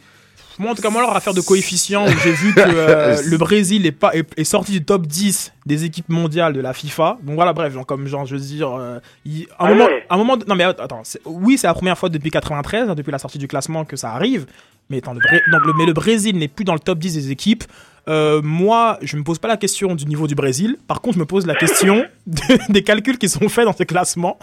Moi, en tout cas, moi, leur affaire de coefficient, où j'ai vu que euh, (laughs) le Brésil est, pas, est, est sorti du top 10 des équipes mondiales de la FIFA. Donc voilà, bref, genre, comme genre, je veux dire, euh, il- un, Ah moment, ouais. un moment, non mais attends, oui, c'est la première fois depuis 93, hein, depuis la sortie du classement que ça arrive. Mais, attends, le, Bré- donc, le, mais le Brésil n'est plus dans le top 10 des équipes. Euh, moi, je me pose pas la question du niveau du Brésil. Par contre, je me pose la question (laughs) de- des calculs qui sont faits dans ce classement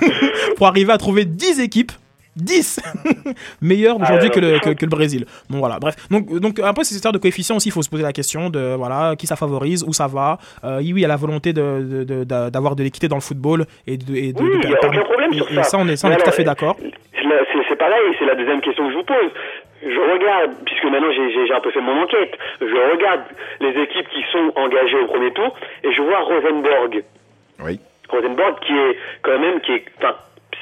(laughs) pour arriver à trouver 10 équipes 10 (laughs) meilleures aujourd'hui Ah, que, le, non, que, que le Brésil. Bon voilà, bref. Donc, donc un peu ces histoires de coefficients aussi, il faut se poser la question de voilà qui ça favorise, où ça va. Euh, oui, il y a la volonté de- de- de- de- d'avoir de, l'équité dans le football et de, et de, Oui, y a aucun problème et- sur et ça. ça, on est, ça, on Mais est tout à fait d'accord. C'est C'est c'est pareil, c'est la deuxième question que je vous pose. Je regarde, puisque maintenant j'ai- un peu fait mon enquête, je regarde les équipes qui sont engagées au premier tour et je vois Rosenborg. Oui. Rosenborg qui est quand même, qui est, enfin,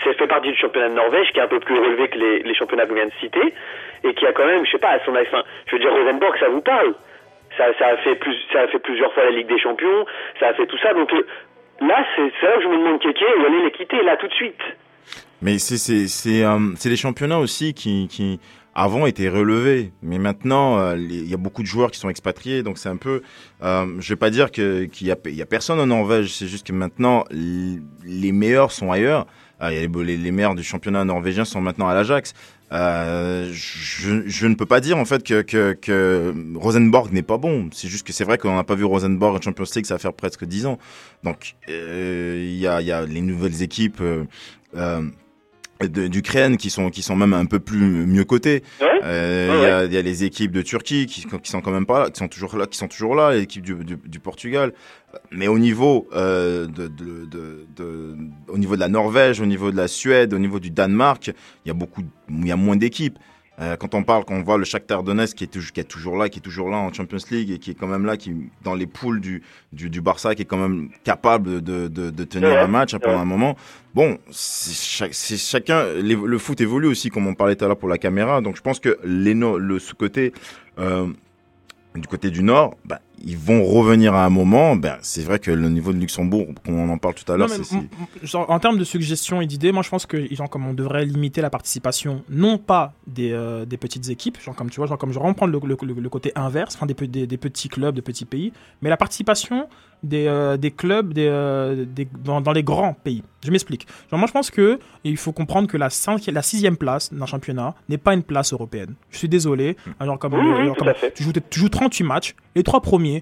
c'est fait partie du championnat de Norvège, qui est un peu plus relevé que les, les championnats que je viens de citer, et qui a quand même, je sais pas, à son enfin, je veux dire Rosenborg, ça vous parle. Ça, ça a fait ça plusieurs fois la Ligue des Champions, ça a fait tout ça, donc euh, là, c'est là que je me demande Kéké, où elle est l'équité, là, tout de suite. Mais c'est c'est euh, les championnats aussi qui avant étaient relevés, mais maintenant euh, les- il y a beaucoup de joueurs qui sont expatriés, donc c'est un peu. Euh, je vais pas dire qu'il y a y a personne en Norvège, c'est juste que maintenant les meilleurs sont ailleurs. Ah, les, meilleurs du championnat norvégien sont maintenant à l'Ajax. Euh, je, ne peux pas dire en fait que, Rosenborg n'est pas bon. C'est juste que c'est vrai qu'on n'a pas vu Rosenborg en Champions League, ça va faire presque 10 ans. Donc euh, il y, a, les nouvelles équipes. Euh, d'Ukraine qui sont qui sont même un peu plus mieux cotées. Euh, Il Ouais, y, a, ouais. il y a les équipes de Turquie qui, qui sont quand même pas là, qui sont toujours là, qui sont toujours là, l'équipe du, du, du Portugal. Mais au niveau euh, de, de, de, de- au niveau de la Norvège, au niveau de la Suède, au niveau du Danemark, il y a beaucoup, il y a moins d'équipes. Euh, quand on parle, quand on voit le Shakhtar Donetsk qui est, toujours, qui est toujours là, qui est toujours là en Champions League et qui est quand même là, qui dans les poules du, du, du Barça, qui est quand même capable de, de, de tenir Ouais, un match hein, pendant un moment. Bon, c'est chacun. les- le foot évolue aussi, comme on parlait tout à l'heure pour la caméra. Donc je pense que les no- le ce côté euh, du côté du Nord, bah, ils vont revenir à un moment. Ben, c'est vrai que le niveau de Luxembourg, comme on en parle tout à l'heure, c'est- en termes de suggestions et d'idées, moi je pense que genre, comme on devrait limiter la participation, non pas des, euh, des petites équipes, genre comme tu vois, genre comme je vais reprendre le, le- le- le côté inverse, enfin des, des, des petits clubs, de petits pays, mais la participation des, euh, des clubs des, euh, des- dans, dans les grands pays. Je m'explique. Genre moi je pense que il faut comprendre que la, cinquième, la sixième place d'un championnat n'est pas une place européenne. Je suis désolé. Genre comme, Oui, oui, genre comme- à fait. tu, joues, tu joues 38 matchs, les trois premiers,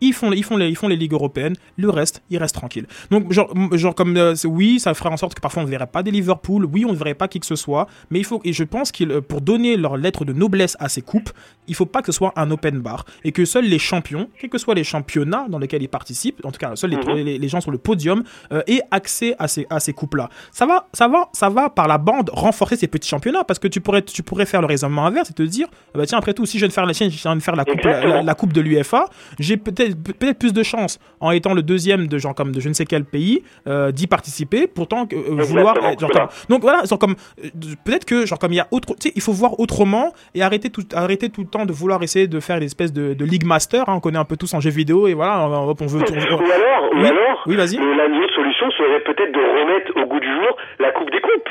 ils font, les- ils, font les, ils font les ligues européennes, le reste, ils restent tranquilles. Donc, genre, genre comme euh, oui, ça ferait en sorte que parfois on ne verrait pas des Liverpool, oui, on ne verrait pas qui que ce soit, mais il faut, et je pense qu'il, euh, pour donner leur lettre de noblesse à ces coupes, il faut pas que ce soit un open bar et que seuls les champions, quels que soient les championnats dans lesquels ils participent, en tout cas, seuls les, Mhm. les, les gens sur le podium, euh, aient accès à ces, à ces coupes-là. Ça va, ça va, ça va par la bande renforcer ces petits championnats parce que tu pourrais, tu pourrais faire le raisonnement inverse et te dire, ah bah tiens, après tout, si je viens de faire la, si je viens de faire la coupe, la, la- la coupe de l'UFA, j'ai peut-être peut-être plus de chance en étant le deuxième de genre comme de je ne sais quel pays euh, d'y participer pourtant que euh, vouloir euh, genre, voilà. comme- donc voilà genre comme euh, peut-être que genre comme il y a autre tu sais il faut voir autrement et arrêter tout arrêter tout le temps de vouloir essayer de faire des espèces de, de league master hein, on connaît un peu tous en jeu vidéo et voilà on, on- on veut on- Ou alors, ou Oui, alors, oui, vas-y. le- la meilleure solution serait peut-être de remettre au goût du jour la Coupe des Coupes.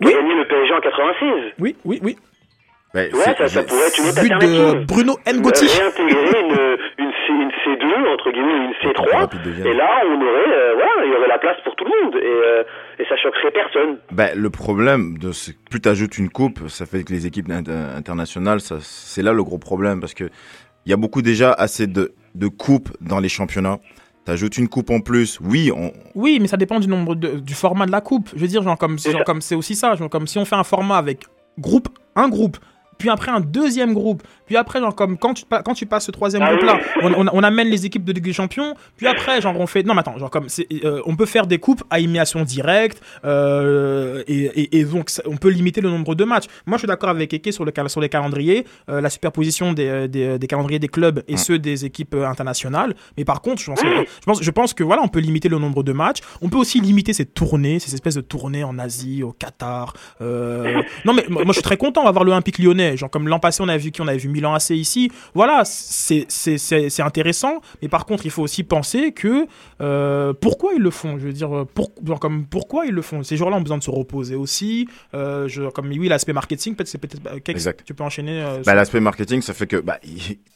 De gagner le PSG en 86. oui oui oui Ouais, Ouais, ça, ça pourrait être une autre but de. Bruno Ngoti Euh, Réintégrer une, une, C, une C2, entre guillemets, une C3. rapide de Vienne. Et là, on aurait, euh, voilà, il y aurait la place pour tout le monde. Et, euh, et ça choquerait personne. Ben, le problème, de ce- plus tu ajoutes une coupe, ça fait que les équipes inter- internationales, ça, c'est là le gros problème parce que il y a beaucoup déjà assez de, de coupes dans les championnats. T'ajoutes une coupe en plus, oui, on, Oui, mais ça dépend du nombre de, du format de la coupe. Je veux dire, genre comme genre comme c'est aussi ça, genre comme si on fait un format avec groupe, un groupe puis après un deuxième groupe, puis après, genre, comme quand tu, quand tu passes ce troisième Ah groupe-là, oui. on, on- on amène les équipes de Ligue des Champions, puis après, genre, on fait. Non, mais attends, genre, comme. euh, on peut faire des coupes à élimination directe, euh, et, et- et donc, ça- on peut limiter le nombre de matchs. Moi, je suis d'accord avec Eke sur, le, sur les calendriers, euh, la superposition des, des, des calendriers des clubs et ceux des équipes internationales. Mais par contre, je pense, que- je, pense, je pense que voilà, on peut limiter le nombre de matchs. On peut aussi limiter ces tournées, ces espèces de tournées en Asie, au Qatar. euh, (laughs) Non, mais moi, moi, je suis très content d'avoir l'Olympique lyonnais. Genre, comme l'an passé, on avait vu qui On avait vu Milan AC ici. Voilà, c'est c'est- c'est- c'est intéressant. Mais par contre, il faut aussi penser que euh, pourquoi ils le font? Je veux dire, euh, pour, genre, comme, pourquoi ils le font? Ces joueurs-là ont besoin de se reposer aussi. Euh, je, comme oui, l'aspect marketing, peut-être c'est peut-être. Kex, Exact. Tu peux enchaîner. euh, Bah, L'aspect marketing, ça fait que bah,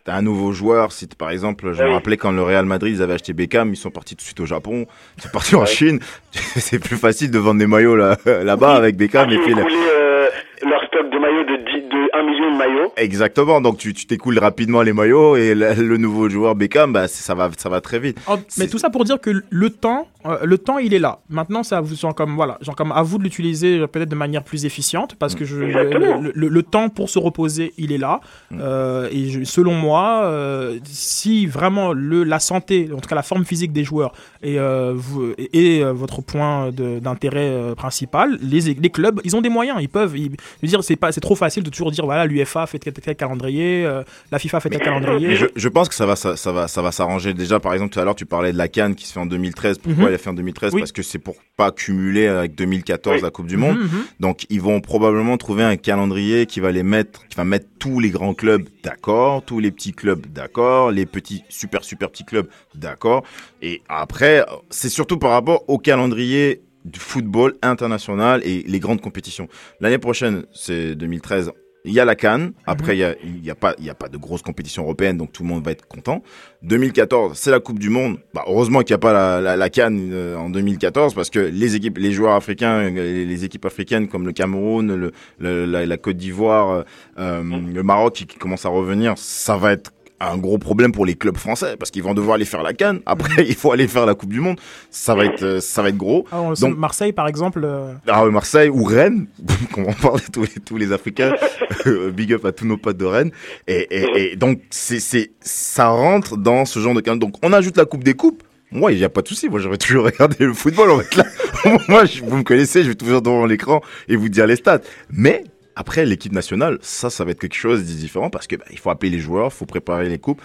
t'as un nouveau joueur. Si par exemple, je me rappelais quand le Real Madrid ils avaient acheté Beckham, ils sont partis tout de suite au Japon, ils sont partis en Chine. (laughs) C'est plus facile de vendre des maillots là, là-bas avec Beckham Ils et puis là- euh, leur stock de maillots de, 10 de 1 million de maillots. Exactement. Donc tu tu t'écoules rapidement les maillots et le, le nouveau joueur Beckham, bah ça va ça va très vite. Oh, mais tout ça pour dire que le temps, euh, le temps, il est là. Maintenant, c'est à vous, genre comme voilà, genre comme à vous de l'utiliser euh, peut-être de manière plus efficiente, parce que je, le, le- le temps pour se reposer, il est là. Euh, et je- selon moi, euh, si vraiment le la santé, en tout cas la forme physique des joueurs, est, euh, vous- est- est, votre point de- d'intérêt euh, principal, les, les clubs, ils ont des moyens, ils peuvent. Ils, je veux dire, c'est pas, c'est trop facile de toujours dire voilà, l'UFA fait tel, tel, tel calendrier, euh, la FIFA fait tel calendrier. Je, je pense que ça va, ça, ça va, ça va s'arranger. Déjà, par exemple, tout à l'heure, tu parlais de la Cannes qui se fait en 2013. Pourquoi Mhm. elle a fait en 2013 Oui. Parce que c'est pour pas cumuler avec 2014 la Coupe du Monde. Mhm, mhm. Donc, ils vont probablement trouver un calendrier qui va les mettre, qui va mettre tous les grands clubs d'accord, tous les petits clubs d'accord, les petits super super petits clubs d'accord. Et après, c'est surtout par rapport au calendrier du football international et les grandes compétitions. L'année prochaine, c'est 2013. Il y a la Cannes. Après, il y a, y a pas, il y a pas de grosses compétitions européennes, donc tout le monde va être content. 2014, c'est la Coupe du Monde. Bah, heureusement qu'il n'y a pas la, la, la Cannes euh, en 2014 parce que les équipes, les joueurs africains, euh, les, les équipes africaines comme le Cameroun, le, le- la, la Côte d'Ivoire, euh, euh, le Maroc qui, qui commence à revenir, ça va être un gros problème pour les clubs français parce qu'ils vont devoir aller faire la Cannes. Après, (laughs) il faut aller faire la Coupe du Monde. Ça va être, euh, ça va être gros. Ah, on Donc, Marseille, par exemple. euh, ah ouais, Marseille ou Rennes, (laughs) comme on parle de tous les, tous les Africains, (laughs) euh, big up à tous nos potes de Rennes. Et, et, et donc, c'est, c'est, ça rentre dans ce genre de cas. Donc, on ajoute la Coupe des Coupes. Moi, il n'y a pas de souci. Moi, j'aurais toujours regardé le football. On va être là. Moi, je- vous me connaissez, je vais toujours devant l'écran et vous dire les stats. Mais, après, l'équipe nationale, ça, ça va être quelque chose de différent parce que bah, il faut appeler les joueurs, il faut préparer les coupes.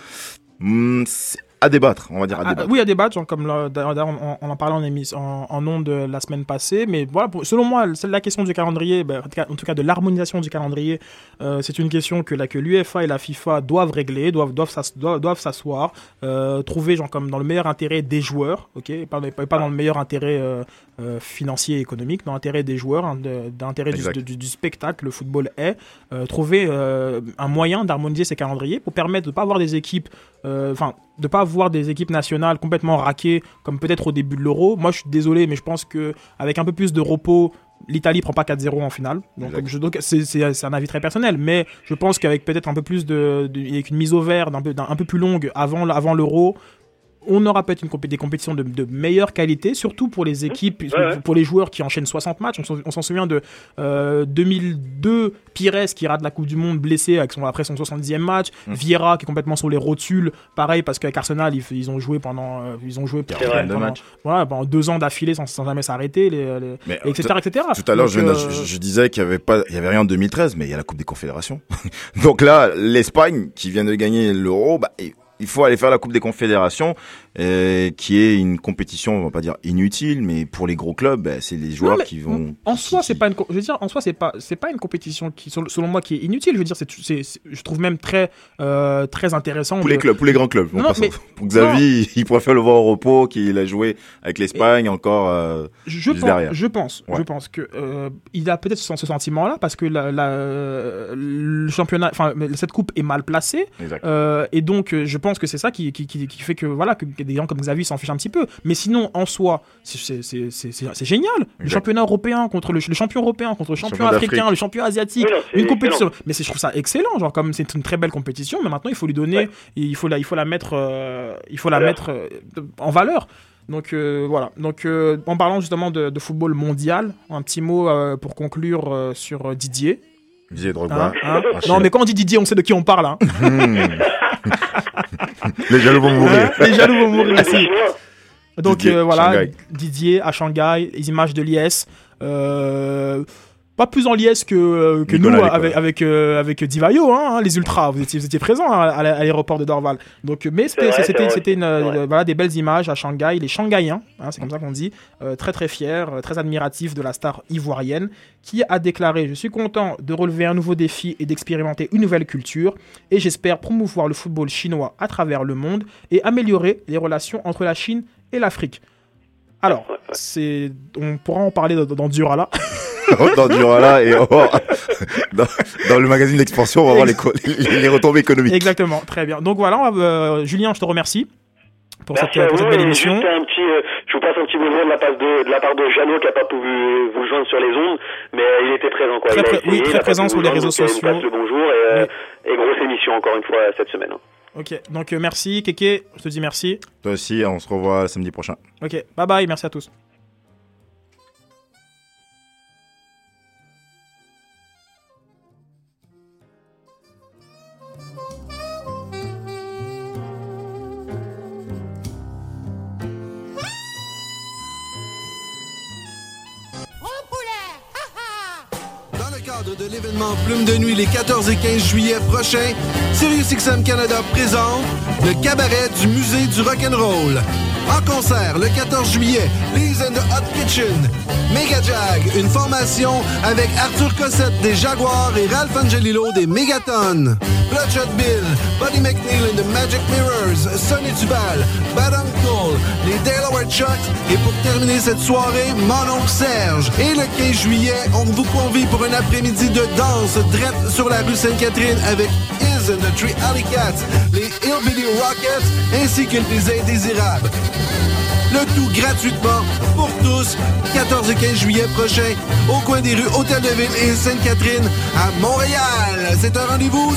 C'est à débattre, on va dire à Ah, débattre. oui, des batchs, genre, comme on, on en parlait en, émission, en, en ondes la semaine passée. Mais voilà, pour- selon moi, la question du calendrier, ben, en, tout cas, en tout cas de l'harmonisation du calendrier, euh, c'est une question que, que l'UEFA et la FIFA doivent régler, doivent, doivent, s'ass- doivent, doivent s'asseoir, euh, trouver genre, comme dans le meilleur intérêt des joueurs, ok, et pas, dans le meilleur intérêt euh, financier et économique, dans l'intérêt des joueurs, hein, l'intérêt du, Exact. du, du spectacle, le football est, trouver un moyen d'harmoniser ces calendriers pour permettre de ne pas avoir des équipes, enfin, de pas avoir des équipes nationales complètement raquées comme peut-être au début de l'Euro. Moi, je suis désolé, mais je pense que avec un peu plus de repos, l'Italie prend pas 4-0 en finale. Donc, c'est un avis très personnel, mais je pense qu'avec peut-être un peu plus de, de- avec une mise au vert d'un peu, d'un- un peu plus longue avant l'Euro. On aura peut-être une compé- des compétitions de, de meilleure qualité, surtout pour les équipes, ouais. pour les joueurs qui enchaînent 60 matchs. On s'en- On s'en souvient de euh, 2002, Pires qui rate la Coupe du Monde blessé avec son, après son 70e match, Mm. Vieira qui est complètement sur les rotules, pareil parce qu'avec Arsenal ils, ils ont joué pendant euh, ils ont joué vrai. pendant, voilà, pendant deux ans d'affilée sans, sans jamais s'arrêter, les, les- Mais, etc., tout- etc. Tout à l'heure, je, euh, je, je disais qu'il y avait pas, il y avait rien en 2013, mais il y a la Coupe des Confédérations. (laughs) Donc là, l'Espagne qui vient de gagner l'Euro, bah, il- faut aller faire la Coupe des Confédérations, euh, qui est une compétition, on va pas dire inutile, mais pour les gros clubs, bah, c'est les joueurs qui vont. En soi, c'est pas une, je veux dire, en soi, c'est pas, c'est pas une compétition qui, selon moi, qui est inutile. Je veux dire, c'est, je trouve même très, euh, très intéressant. Pour de- les clubs, pour les grands clubs. Non, mais- (laughs) pour Xavi, il préfère le voir au repos qu'il a joué avec l'Espagne encore euh, Je pense, derrière. je pense, Ouais. je pense que il a peut-être ce, sentiment-là parce que la, la- le championnat, enfin cette coupe est mal placée et donc je pense que c'est ça qui, qui, qui, qui fait que voilà que, que des gens comme Xavi s'en fichent un petit peu. Mais sinon en soi, c'est- génial. Le Exact. championnat européen contre le, le champion européen contre le champion Champion africain, le champion asiatique, Oui, non, c'est une compétition. excellent. Mais je trouve ça excellent, genre comme c'est une très belle compétition, mais maintenant il faut lui donner, il faut la, il faut la mettre, euh, il faut la mettre euh, en valeur. Donc euh, voilà. Donc euh, en parlant justement de, de football mondial, un petit mot euh, pour conclure euh, sur Didier. Didier Drogba. Hein, hein non, mais quand on dit Didier, on sait de qui on parle. Hein. Hmm. (laughs) Les jaloux vont mourir. Hein, Les jaloux vont mourir ici. Donc Didier, euh, voilà, Shanghai. Didier à Shanghai, les images de l'IS. Euh, pas plus en liesse que, euh, que nous Nicolas avec avec euh, avec Divayo, hein, hein, les ultras. Vous étiez, vous étiez présents à, à l'aéroport de Dorval. Donc, mais c'était c'était c'était euh, Ouais. voilà des belles images à Shanghai, les Shanghaïens, hein, c'est comme ça qu'on dit, euh, très très fiers, très admiratifs de la star ivoirienne, qui a déclaré je suis content de relever un nouveau défi et d'expérimenter une nouvelle culture, et j'espère promouvoir le football chinois à travers le monde et améliorer les relations entre la Chine et l'Afrique. Alors, c'est, on pourra en parler dans, dans Durala. (laughs) dans Durala et (laughs) dans, dans le magazine d'expansion, on va voir les, co- les, les retombées économiques. Exactement, très bien. Donc voilà, on va, euh, Julien, je te remercie pour Merci cette, pour cette belle émission. juste un petit, euh, je vous passe un petit bonjour de la part de, de la part de Jeannot qui a pas pu vous, vous joindre sur les ondes, mais euh, il était présent quoi. Très il a pré- essayé, oui, il très présent sur les réseaux il sociaux. passe le bonjour et, euh, et grosse émission encore une fois cette semaine. hein. Ok, donc euh, merci, Keke, je te dis merci. Toi aussi, on se revoit samedi prochain. Ok, bye bye, merci à tous. De l'événement Plume de Nuit les 14 et 15 juillet prochains, SiriusXM Canada présente le cabaret du Musée du Rock'n'Roll. En concert le 14 juillet, Lee's and the Hot Kitchen, Mega Jag, une formation avec Arthur Cossette des Jaguars et Ralph Angelillo des Megaton. Bloodshot Bill, Buddy McNeil and the Magic Mirrors, Sonny Duval, Bad Uncle, les Delaware Chucks et pour terminer cette soirée, Mon oncle Serge. Et le 15 juillet, on vous convie pour un après-midi de danse drette sur la rue Sainte-Catherine avec And the Tree Alley Cats, les Hillbilly Rockets ainsi que les Indésirables. Le tout gratuitement pour tous, 14 et 15 juillet prochain, au coin des rues Hôtel de Ville et Sainte-Catherine à Montréal. C'est un rendez-vous